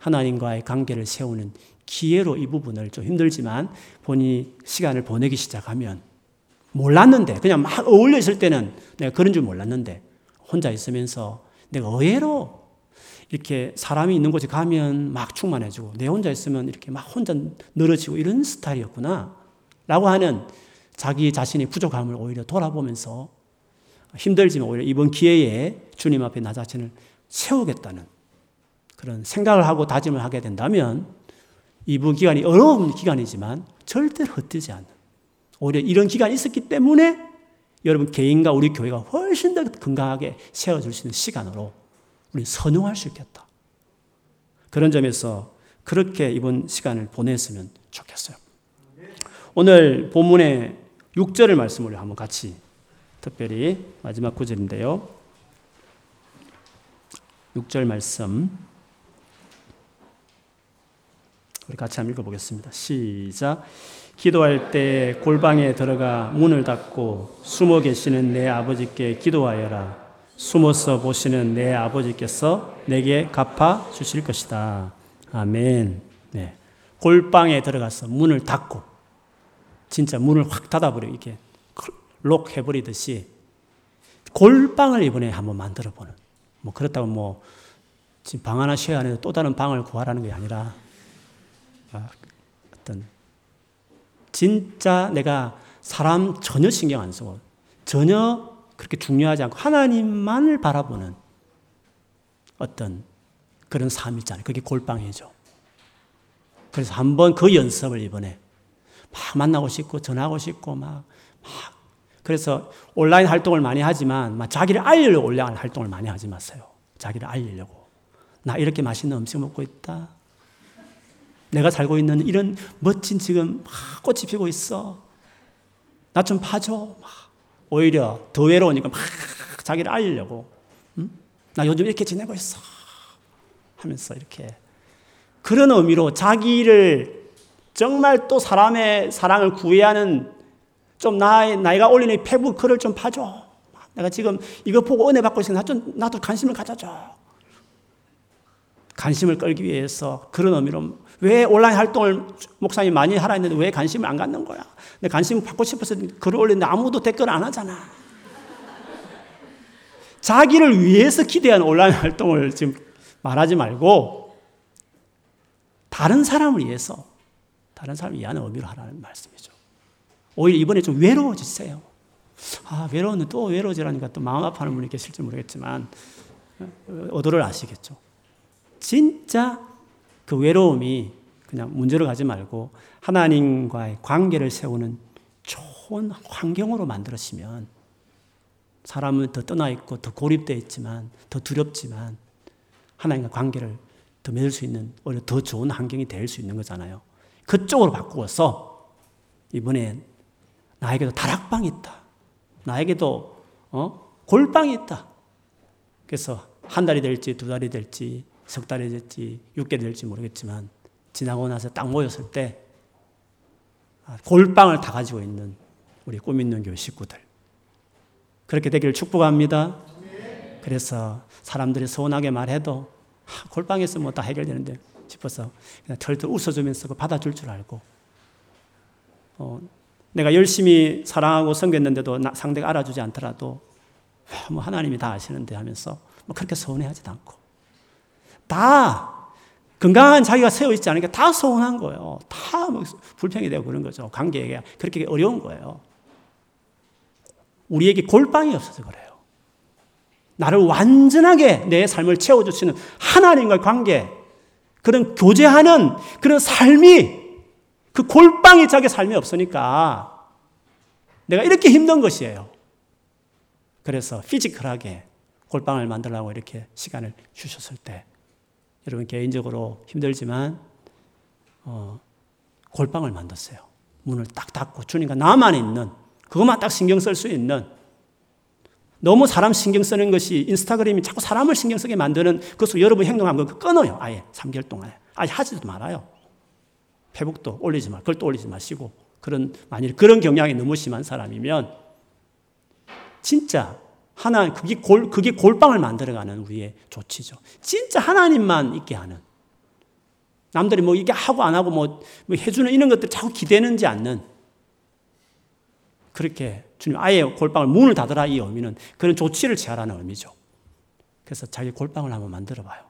[SPEAKER 1] 하나님과의 관계를 세우는 기회로 이 부분을 좀 힘들지만 본인이 시간을 보내기 시작하면 몰랐는데 그냥 막 어울려 있을 때는 내가 그런 줄 몰랐는데 혼자 있으면서 내가 의외로 이렇게 사람이 있는 곳에 가면 막 충만해지고 내 혼자 있으면 이렇게 막 혼자 늘어지고 이런 스타일이었구나 라고 하는 자기 자신의 부족함을 오히려 돌아보면서 힘들지만 오히려 이번 기회에 주님 앞에 나 자신을 세우겠다는 그런 생각을 하고 다짐을 하게 된다면 이번 기간이 어려운 기간이지만 절대로 헛되지 않는 오히려 이런 기간이 있었기 때문에 여러분 개인과 우리 교회가 훨씬 더 건강하게 세워질 수 있는 시간으로 우리 선용할 수 있겠다. 그런 점에서 그렇게 이번 시간을 보냈으면 좋겠어요. 오늘 본문의 6절을 말씀을 한번 같이 특별히 마지막 구절인데요. 6절 말씀 우리 같이 한번 읽어보겠습니다. 시작. 기도할 때 골방에 들어가 문을 닫고 숨어 계시는 내 아버지께 기도하여라. 숨어서 보시는 내 아버지께서 내게 갚아 주실 것이다. 아멘. 네. 골방에 들어가서 문을 닫고 진짜 문을 확 닫아버려 이게 록 해버리듯이 골방을 이번에 한번 만들어 보는 뭐 그렇다고 뭐 지금 방 하나 쉐어 안에 또 다른 방을 구하라는 게 아니라 아, 어떤 진짜 내가 사람 전혀 신경 안 쓰고 전혀 그렇게 중요하지 않고 하나님만을 바라보는 어떤 그런 삶 있잖아요. 그게 골방이죠. 그래서 한번 그 연습을 이번에 막 만나고 싶고 전하고 싶고 막, 막 그래서 온라인 활동을 많이 하지만 막 자기를 알리려고 온라인 활동을 많이 하지 마세요. 자기를 알리려고. 나 이렇게 맛있는 음식 먹고 있다. 내가 살고 있는 이런 멋진 지금 막 꽃이 피고 있어. 나 좀 봐줘. 막. 오히려 더 외로우니까 막 자기를 알리려고. 응? 나 요즘 이렇게 지내고 있어. 하면서 이렇게. 그런 의미로 자기를 정말 또 사람의 사랑을 구애하는 좀 나의, 나이가 올리는 페북 글을 좀 봐줘. 내가 지금 이거 보고 은혜 받고 있으니 나 좀, 나도 관심을 가져줘. 관심을 끌기 위해서 그런 의미로 왜 온라인 활동을 목사님이 많이 하라 했는데 왜 관심을 안 갖는 거야? 내 관심 받고 싶어서 글을 올렸는데 아무도 댓글 안 하잖아. 자기를 위해서 기대한 온라인 활동을 지금 말하지 말고 다른 사람을 위해서 다른 사람을 위하는 의미로 하라는 말씀이죠. 오히려 이번에 좀 외로워지세요. 아, 외로웠는데 또 외로워지라니까 또 마음 아파하는 분이 계실지 모르겠지만 어도를 아시겠죠. 진짜 그 외로움이 그냥 문제로 가지 말고 하나님과의 관계를 세우는 좋은 환경으로 만들었으면 사람은 더 떠나 있고 더 고립되어 있지만 더 두렵지만 하나님과 관계를 더 맺을 수 있는 오히려 더 좋은 환경이 될 수 있는 거잖아요. 그쪽으로 바꾸어서 이번엔 나에게도 다락방이 있다. 나에게도 어? 골방이 있다. 그래서 한 달이 될지 두 달이 될지 석 달이 될지 육 개월이 될지 모르겠지만 지나고 나서 딱 모였을 때 아, 골방을 다 가지고 있는 우리 꿈 있는 교회 식구들 그렇게 되기를 축복합니다. 그래서 사람들이 서운하게 말해도 아, 골방에서 뭐 다 해결되는데 싶어서 그냥 털털 웃어주면서 그 받아줄 줄 알고 어, 내가 열심히 사랑하고 섬겼는데도 상대가 알아주지 않더라도 뭐 하나님이 다 아시는데 하면서 뭐 그렇게 서운해하지도 않고 다 건강한 자기가 세워 있지 않으니까 다 서운한 거예요. 다 뭐 불평이 되고 그런 거죠. 관계가 그렇게 어려운 거예요. 우리에게 골방이 없어서 그래요. 나를 완전하게 내 삶을 채워주시는 하나님과의 관계, 그런 교제하는 그런 삶이 그 골방이 자기 삶에 없으니까 내가 이렇게 힘든 것이에요. 그래서 피지컬하게 골방을 만들라고 이렇게 시간을 주셨을 때 여러분 개인적으로 힘들지만 어, 골방을 만들었어요. 문을 딱 닫고 주님과 나만 있는 그것만 딱 신경 쓸 수 있는 너무 사람 신경 쓰는 것이 인스타그램이 자꾸 사람을 신경 쓰게 만드는 그것으로 여러분 행동하는 거 끊어요. 아예 3개월 동안에. 아예 하지도 말아요. 페북도 올리지 마. 글도 올리지 마시고. 그런, 만일 그런 경향이 너무 심한 사람이면 진짜 하나, 그게 골, 그게 골방을 만들어가는 우리의 조치죠. 진짜 하나님만 있게 하는. 남들이 뭐 이게 하고 안 하고 뭐, 뭐 해주는 이런 것들 자꾸 기대는지 않는. 그렇게 주님 아예 골방을 문을 닫으라 이 의미는 그런 조치를 취하라는 의미죠. 그래서 자기 골방을 한번 만들어 봐요.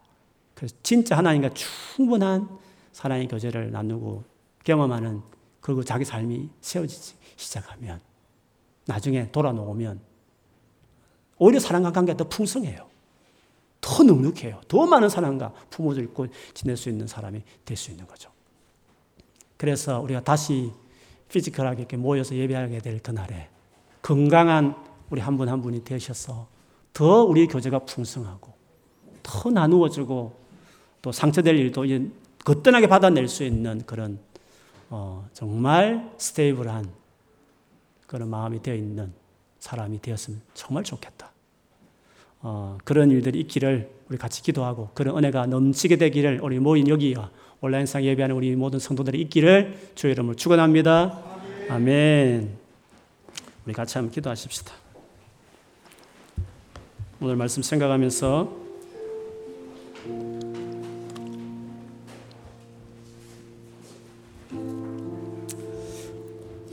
[SPEAKER 1] 그래서 진짜 하나님과 충분한 사랑의 교제를 나누고 경험하는 그리고 자기 삶이 세워지기 시작하면 나중에 돌아놓으면 오히려 사랑과 관계가 더 풍성해요. 더 넉넉해요. 더 많은 사랑과 부모들 있고 지낼 수 있는 사람이 될 수 있는 거죠. 그래서 우리가 다시 피지컬하게 이렇게 모여서 예배하게 될 그날에 건강한 우리 한 분한 한 분이 되셔서 더 우리 교제가 풍성하고 더 나누어지고 또 상처될 일도 거뜬하게 받아낼 수 있는 그런 어, 정말 stable한 그런 마음이 되어 있는 사람이 되었으면 정말 좋겠다. 어, 그런 일들이 있기를 우리 같이 기도하고 그런 은혜가 넘치게 되기를 우리 모인 여기와 온라인상 예배하는 우리 모든 성도들이 있기를 주의 이름을 축원합니다. 아멘. 우리 같이 한번 기도하십시다. 오늘 말씀 생각하면서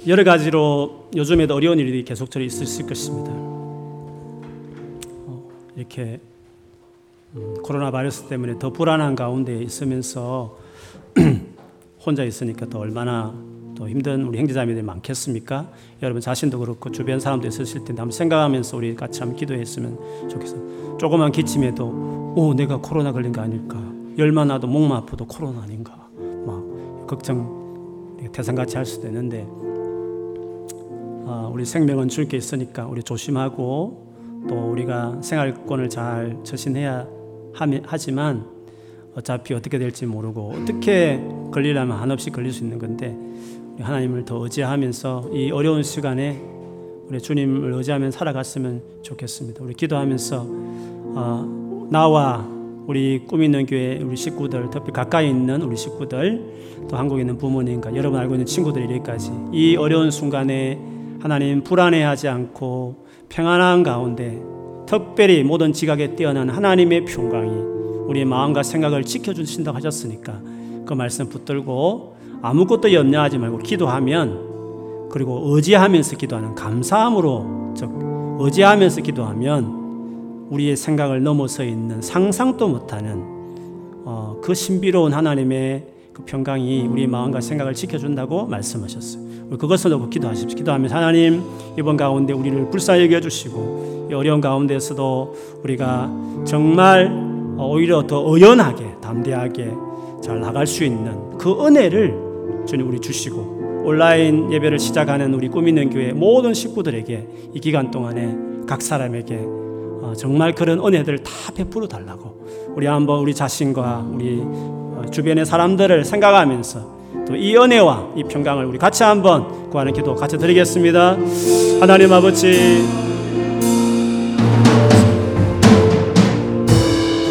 [SPEAKER 1] 여러 가지로 요즘에도 어려운 일이 계속적으로 있을 것입니다. 어, 이렇게 음, 코로나 바이러스 때문에 더 불안한 가운데 있으면서 혼자 있으니까 또 얼마나 또 힘든 우리 형제자매들이 많겠습니까? 여러분 자신도 그렇고 주변 사람도 있으실 텐데 한번 생각하면서 우리 같이 한번 기도했으면 좋겠어요. 조그만 기침에도 오 내가 코로나 걸린 거 아닐까? 열만 나도 목만 아파도 코로나 아닌가? 막 걱정 태산같이 할 수도 있는데 어, 우리 생명은 줄게 있으니까 우리 조심하고 또 우리가 생활권을 잘 처신해야 하지만 어차피 어떻게 될지 모르고 어떻게 걸리려면 한없이 걸릴 수 있는 건데 하나님을 더 의지하면서 이 어려운 시간에 우리 주님을 의지하면 살아갔으면 좋겠습니다. 우리 기도하면서 어, 나와 우리 꿈 있는 교회 우리 식구들 특히 가까이 있는 우리 식구들 또 한국에 있는 부모님과 여러분 알고 있는 친구들 이기까지 이 어려운 순간에 하나님 불안해하지 않고 평안한 가운데 특별히 모든 지각에 뛰어난 하나님의 평강이 우리의 마음과 생각을 지켜주신다고 하셨으니까 그 말씀 붙들고 아무것도 염려하지 말고 기도하면 그리고 의지하면서 기도하는 감사함으로 즉 의지하면서 기도하면 우리의 생각을 넘어서 있는 상상도 못하는 어, 그 신비로운 하나님의 그 평강이 우리 마음과 생각을 지켜준다고 말씀하셨어요. 그것을 놓고 기도하십시오. 기도하면 하나님 이번 가운데 우리를 불쌍히 여겨주시고 어려운 가운데서도 우리가 정말 오히려 더 의연하게 담대하게 잘 나갈 수 있는 그 은혜를 주님 우리 주시고 온라인 예배를 시작하는 우리 꿈있는 교회 모든 식구들에게 이 기간 동안에 각 사람에게 어, 정말 그런 은혜들을 다 베풀어 달라고 우리 한번 우리 자신과 우리 어, 주변의 사람들을 생각하면서 또 이 은혜와 이 평강을 우리 같이 한번 구하는 기도 같이 드리겠습니다. 하나님 아버지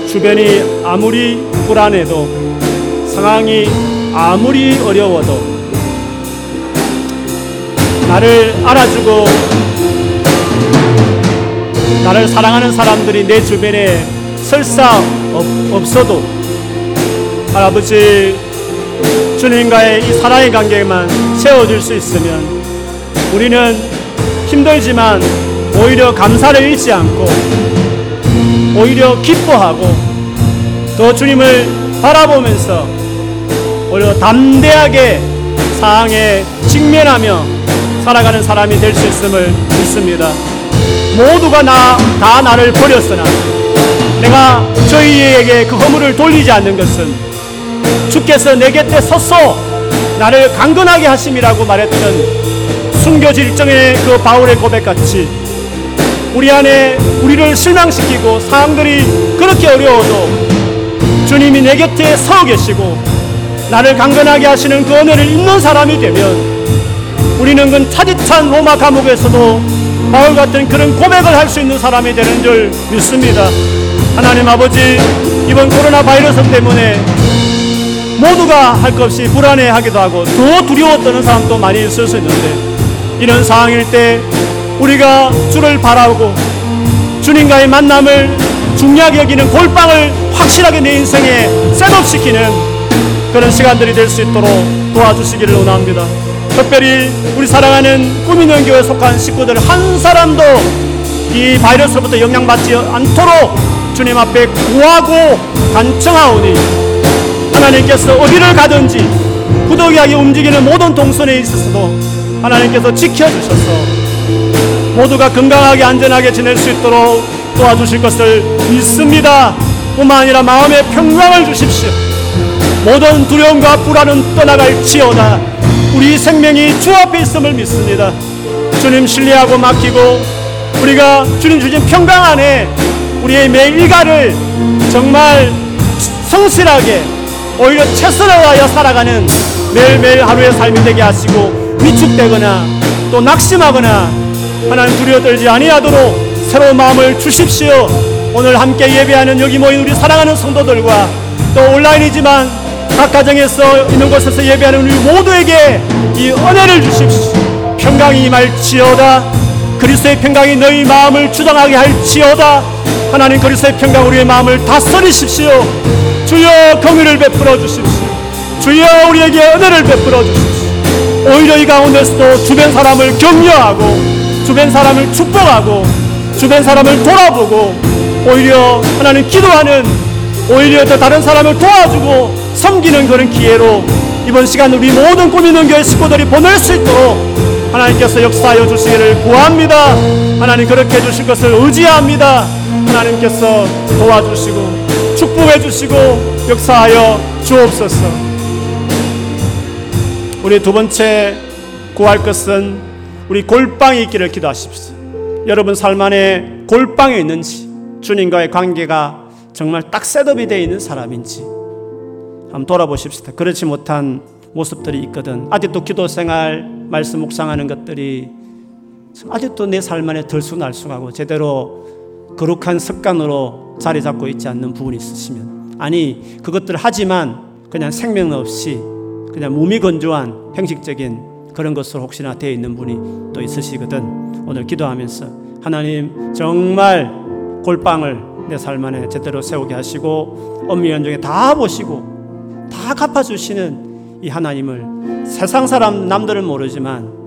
[SPEAKER 1] 주변이 아무리 불안해도 상황이 아무리 어려워도 나를 알아주고 나를 사랑하는 사람들이 내 주변에 설사 없어도 할아버지 주님과의 이 사랑의 관계만 세워줄 수 있으면 우리는 힘들지만 오히려 감사를 잃지 않고 오히려 기뻐하고 또 주님을 바라보면서 오히려 담대하게 상황에 직면하며 살아가는 사람이 될 수 있음을 믿습니다. 모두가 나, 다 나를 버렸으나 내가 저희에게 그 허물을 돌리지 않는 것은 주께서 내 곁에 서서 나를 강건하게 하심이라고 말했던 순교질정의 그 바울의 고백같이 우리 안에 우리를 실망시키고 상황들이 그렇게 어려워도 주님이 내 곁에 서 계시고 나를 강건하게 하시는 그 은혜를 있는 사람이 되면 우리는 그 차디찬 로마 감옥에서도 바울 같은 그런 고백을 할 수 있는 사람이 되는 줄 믿습니다. 하나님 아버지 이번 코로나 바이러스 때문에 모두가 할 것 없이 불안해하기도 하고 더 두려워 떠는 사람도 많이 있을 수 있는데 이런 상황일 때 우리가 주를 바라고 주님과의 만남을 중요하게 여기는 골방을 확실하게 내 인생에 셋업시키는 그런 시간들이 될 수 있도록 도와주시기를 원합니다. 특별히 우리 사랑하는 꿈있는 교회 속한 식구들 한 사람도 이 바이러스로부터 영향받지 않도록 주님 앞에 구하고 간청하오니 하나님께서 어디를 가든지 구더기하게 움직이는 모든 동선에 있어서도 하나님께서 지켜주셔서 모두가 건강하게 안전하게 지낼 수 있도록 도와주실 것을 믿습니다. 뿐만 아니라 마음의 평강을 주십시오. 모든 두려움과 불안은 떠나갈지어다. 우리 생명이 주 앞에 있음을 믿습니다. 주님 신뢰하고 맡기고 우리가 주님 주신 평강 안에 우리의 매 일가를 정말 성실하게 오히려 최선을 다하여 살아가는 매일매일 하루의 삶이 되게 하시고 위축되거나 또 낙심하거나 하나님 두려워 떨지 아니하도록 새로운 마음을 주십시오. 오늘 함께 예배하는 여기 모인 우리 사랑하는 성도들과 또 온라인이지만 각 가정에서 있는 곳에서 예배하는 우리 모두에게 이 은혜를 주십시오. 평강이 임할지어다. 그리스도의 평강이 너희 마음을 주장하게 할지어다. 하나님 그리스도의 평강 우리의 마음을 다스리십시오. 주여 긍휼을 베풀어 주십시오. 주여 우리에게 은혜를 베풀어 주십시오. 오히려 이 가운데서도 주변 사람을 격려하고 주변 사람을 축복하고 주변 사람을 돌아보고 오히려 하나님 기도하는 오히려 더 다른 사람을 도와주고 섬기는 그런 기회로 이번 시간 우리 모든 꾸미는 교회 식구들이 보낼 수 있도록 하나님께서 역사하여 주시기를 구합니다. 하나님 그렇게 해주실 것을 의지합니다. 하나님께서 도와주시고 축복해 주시고 역사하여 주옵소서. 우리 두 번째 구할 것은 우리 골방이 있기를 기도하십시오. 여러분 삶 안에 골방에 있는지 주님과의 관계가 정말 딱 셋업이 되어 있는 사람인지 한번 돌아보십시다. 그렇지 못한 모습들이 있거든. 아직도 기도 생활, 말씀 묵상하는 것들이 아직도 내 삶 안에 들쑥날쑥하고 제대로 거룩한 습관으로 자리 잡고 있지 않는 부분이 있으시면 아니 그것들 하지만 그냥 생명 없이 그냥 몸이 건조한 형식적인 그런 것으로 혹시나 되어 있는 분이 또 있으시거든. 오늘 기도하면서 하나님 정말 골방을 내 삶 안에 제대로 세우게 하시고 엄밀 연중에 다 보시고 다 갚아주시는 이 하나님을 세상 사람 남들은 모르지만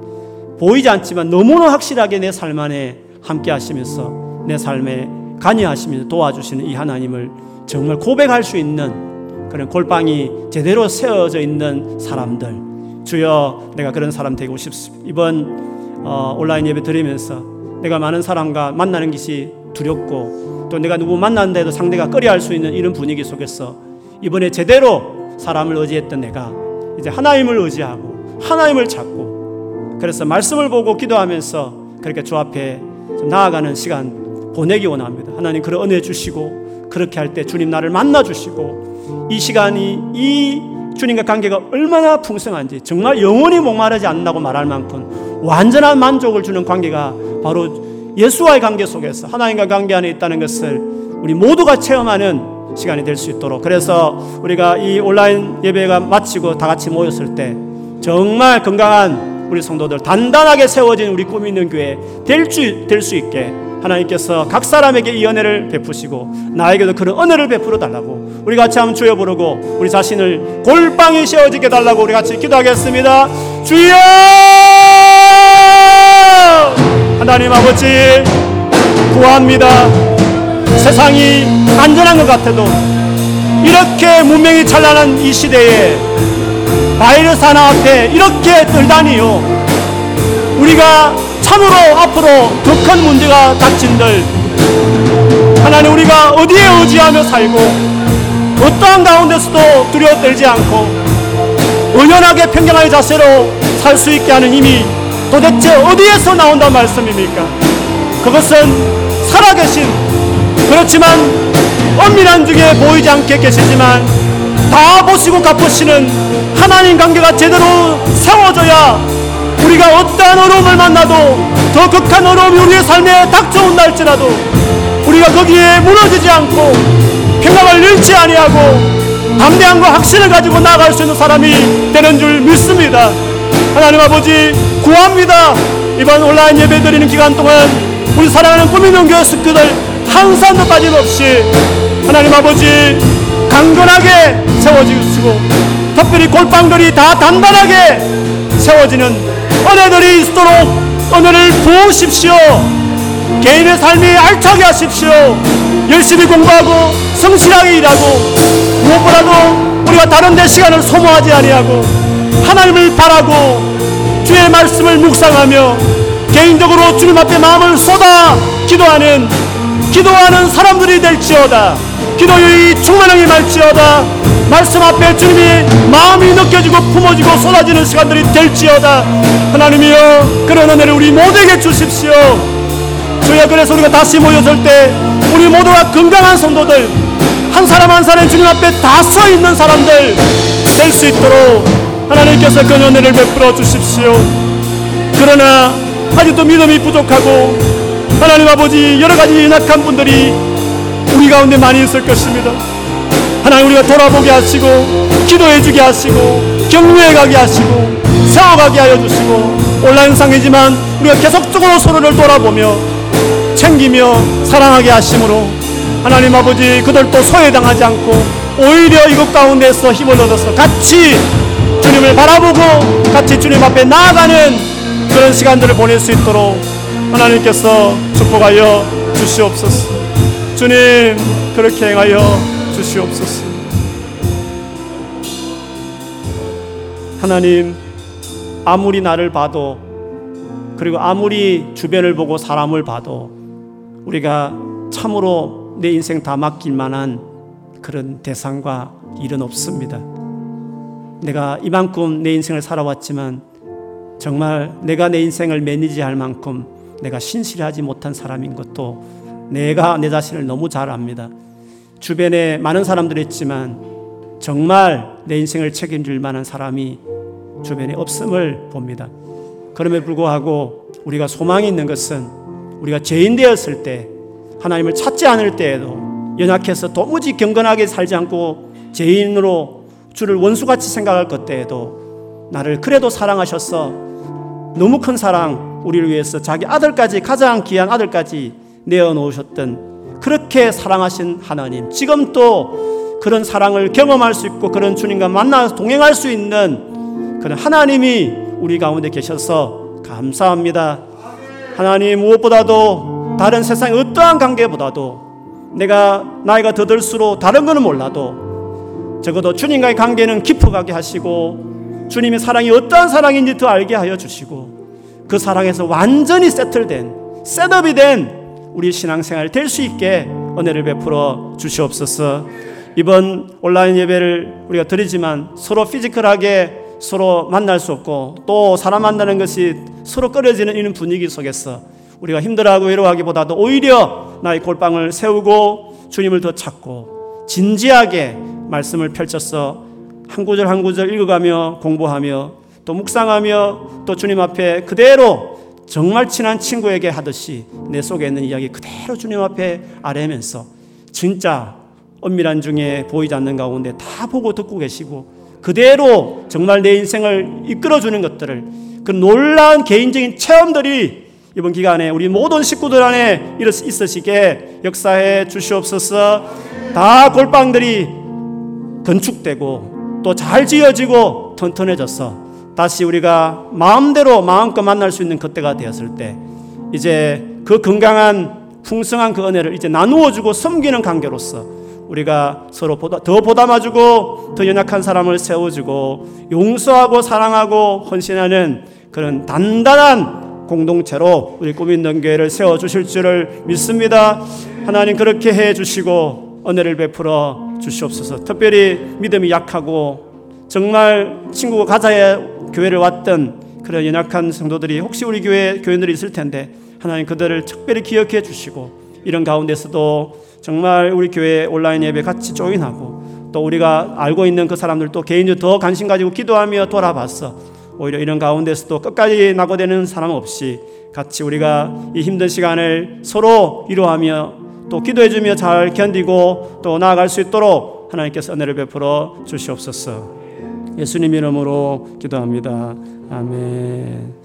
[SPEAKER 1] 보이지 않지만 너무나 확실하게 내 삶 안에 함께 하시면서 내 삶에 관여하시면서 도와주시는 이 하나님을 정말 고백할 수 있는 그런 골방이 제대로 세워져 있는 사람들 주여 내가 그런 사람 되고 싶습니다. 이번 어, 온라인 예배 드리면서 내가 많은 사람과 만나는 것이 두렵고 또 내가 누구 만났는데도 상대가 꺼려할 수 있는 이런 분위기 속에서 이번에 제대로 사람을 의지했던 내가 이제 하나님을 의지하고 하나님을 찾고 그래서 말씀을 보고 기도하면서 그렇게 주 앞에 나아가는 시간 보내기 원합니다. 하나님 그런 은혜 주시고 그렇게 할 때 주님 나를 만나 주시고 이 시간이 이 주님과 관계가 얼마나 풍성한지 정말 영원히 목마르지 않는다고 말할 만큼 완전한 만족을 주는 관계가 바로 예수와의 관계 속에서 하나님과 관계 안에 있다는 것을 우리 모두가 체험하는 시간이 될 수 있도록 그래서 우리가 이 온라인 예배가 마치고 다 같이 모였을 때 정말 건강한 우리 성도들 단단하게 세워진 우리 꿈 있는 교회 될수 있게 하나님께서 각 사람에게 이 은혜를 베푸시고 나에게도 그런 은혜를 베풀어 달라고 우리 같이 한번 주여 부르고 우리 자신을 골방에 세워지게 달라고 우리 같이 기도하겠습니다. 주여! 하나님 아버지 구합니다. 세상이 안전한 것 같아도 이렇게 문명이 찬란한 이 시대에 바이러스 하나 앞에 이렇게 떨다니요. 우리가 참으로 앞으로 더 큰 문제가 닥친들 하나님 우리가 어디에 의지하며 살고 어떠한 가운데서도 두려워 떨지 않고 은연하게 평정의 자세로 살 수 있게 하는 힘이 도대체 어디에서 나온다 말씀입니까? 그것은 살아계신 그렇지만 엄밀한 중에 보이지 않게 계시지만 다 보시고 갚으시는 하나님 관계가 제대로 세워져야 우리가 어떠한 어려움을 만나도 더 극한 어려움이 우리의 삶에 닥쳐온다 할지라도 우리가 거기에 무너지지 않고 평강을 잃지 아니하고 담대함과 확신을 가지고 나아갈 수 있는 사람이 되는 줄 믿습니다. 하나님 아버지 구합니다. 이번 온라인 예배 드리는 기간 동안 우리 사랑하는 꾸미는 교회 식구들 항상 빠짐없이 하나님 아버지 강건하게 세워주시고 특별히 골방들이 다 단단하게 세워지는 은혜들이 있도록 은혜를 부으십시오. 개인의 삶이 알차게 하십시오. 열심히 공부하고 성실하게 일하고 무엇보다도 우리가 다른 데 시간을 소모하지 아니하고 하나님을 바라고 주의 말씀을 묵상하며 개인적으로 주님 앞에 마음을 쏟아 기도하는 기도하는 사람들이 될지어다. 기도의 충만하게 말지어다. 말씀 앞에 주님이 마음이 느껴지고 품어지고 쏟아지는 시간들이 될지어다. 하나님이여 그런 은혜를 우리 모두에게 주십시오. 주여 그래서 우리가 다시 모였을 때 우리 모두가 건강한 성도들 한 사람 한 사람 주님 앞에 다 서 있는 사람들 될 수 있도록 하나님께서 그 은혜를 베풀어 주십시오. 그러나 아직도 믿음이 부족하고 하나님 아버지 여러 가지 연약한 분들이 우리 가운데 많이 있을 것입니다. 하나님 우리가 돌아보게 하시고 기도해 주게 하시고 격려해 가게 하시고 세워가게 하여 주시고 온라인 상이지만 우리가 계속적으로 서로를 돌아보며 챙기며 사랑하게 하심으로 하나님 아버지 그들도 소외당하지 않고 오히려 이것 가운데서 힘을 얻어서 같이 주님을 바라보고 같이 주님 앞에 나아가는 그런 시간들을 보낼 수 있도록 하나님께서 축복하여 주시옵소서 주님 그렇게 행하여 주시옵소서. 하나님, 아무리 나를 봐도 그리고 아무리 주변을 보고 사람을 봐도 우리가 참으로 내 인생 다 맡길 만한 그런 대상과 일은 없습니다. 내가 이만큼 내 인생을 살아왔지만 정말 내가 내 인생을 매니지할 만큼 내가 신실하지 못한 사람인 것도 내가 내 자신을 너무 잘 압니다. 주변에 많은 사람들이 있지만 정말 내 인생을 책임질 만한 사람이 주변에 없음을 봅니다. 그럼에도 불구하고 우리가 소망이 있는 것은 우리가 죄인 되었을 때 하나님을 찾지 않을 때에도 연약해서 도무지 경건하게 살지 않고 죄인으로 주를 원수같이 생각할 것 때에도 나를 그래도 사랑하셔서 너무 큰 사랑 우리를 위해서 자기 아들까지 가장 귀한 아들까지 내어 놓으셨던 그렇게 사랑하신 하나님, 지금 또 그런 사랑을 경험할 수 있고 그런 주님과 만나 동행할 수 있는 그런 하나님이 우리 가운데 계셔서 감사합니다. 하나님 무엇보다도 다른 세상의 어떠한 관계보다도 내가 나이가 더 들수록 다른 거는 몰라도 적어도 주님과의 관계는 깊어가게 하시고 주님의 사랑이 어떠한 사랑인지 더 알게 하여 주시고 그 사랑에서 완전히 세틀된 셋업이 된 우리 신앙생활 될 수 있게 은혜를 베풀어 주시옵소서. 이번 온라인 예배를 우리가 드리지만 서로 피지컬하게 서로 만날 수 없고 또 사람 만나는 것이 서로 꺼려지는 이런 분위기 속에서 우리가 힘들어하고 외로워하기보다도 오히려 나의 골방을 세우고 주님을 더 찾고 진지하게 말씀을 펼쳐서 한 구절 한 구절 읽어가며 공부하며 또 묵상하며 또 주님 앞에 그대로 정말 친한 친구에게 하듯이 내 속에 있는 이야기 그대로 주님 앞에 아뢰면서 진짜 엄밀한 중에 보이지 않는 가운데 다 보고 듣고 계시고 그대로 정말 내 인생을 이끌어주는 것들을 그 놀라운 개인적인 체험들이 이번 기간에 우리 모든 식구들 안에 있으시게 역사해 주시옵소서. 다 골방들이 건축되고 또 잘 지어지고 튼튼해져서 다시 우리가 마음대로 마음껏 만날 수 있는 그때가 되었을 때 이제 그 건강한 풍성한 그 은혜를 이제 나누어 주고 섬기는 관계로서 우리가 서로 보다, 더 보담아 주고 더 연약한 사람을 세워 주고 용서하고 사랑하고 헌신하는 그런 단단한 공동체로 우리 꾸민던 교회를 세워 주실 줄을 믿습니다. 하나님 그렇게 해 주시고 은혜를 베풀어 주시옵소서. 특별히 믿음이 약하고 정말 친구가 가자에 교회를 왔던 그런 연약한 성도들이 혹시 우리 교회 교인들이 있을 텐데 하나님 그들을 특별히 기억해 주시고 이런 가운데서도 정말 우리 교회 온라인 예배 같이 조인하고 또 우리가 알고 있는 그 사람들도 개인적으로 더 관심 가지고 기도하며 돌아봤어. 오히려 이런 가운데서도 끝까지 낙오되는 사람 없이 같이 우리가 이 힘든 시간을 서로 위로하며 또 기도해주며 잘 견디고 또 나아갈 수 있도록 하나님께서 은혜를 베풀어 주시옵소서. 예수님 이름으로 기도합니다. 아멘.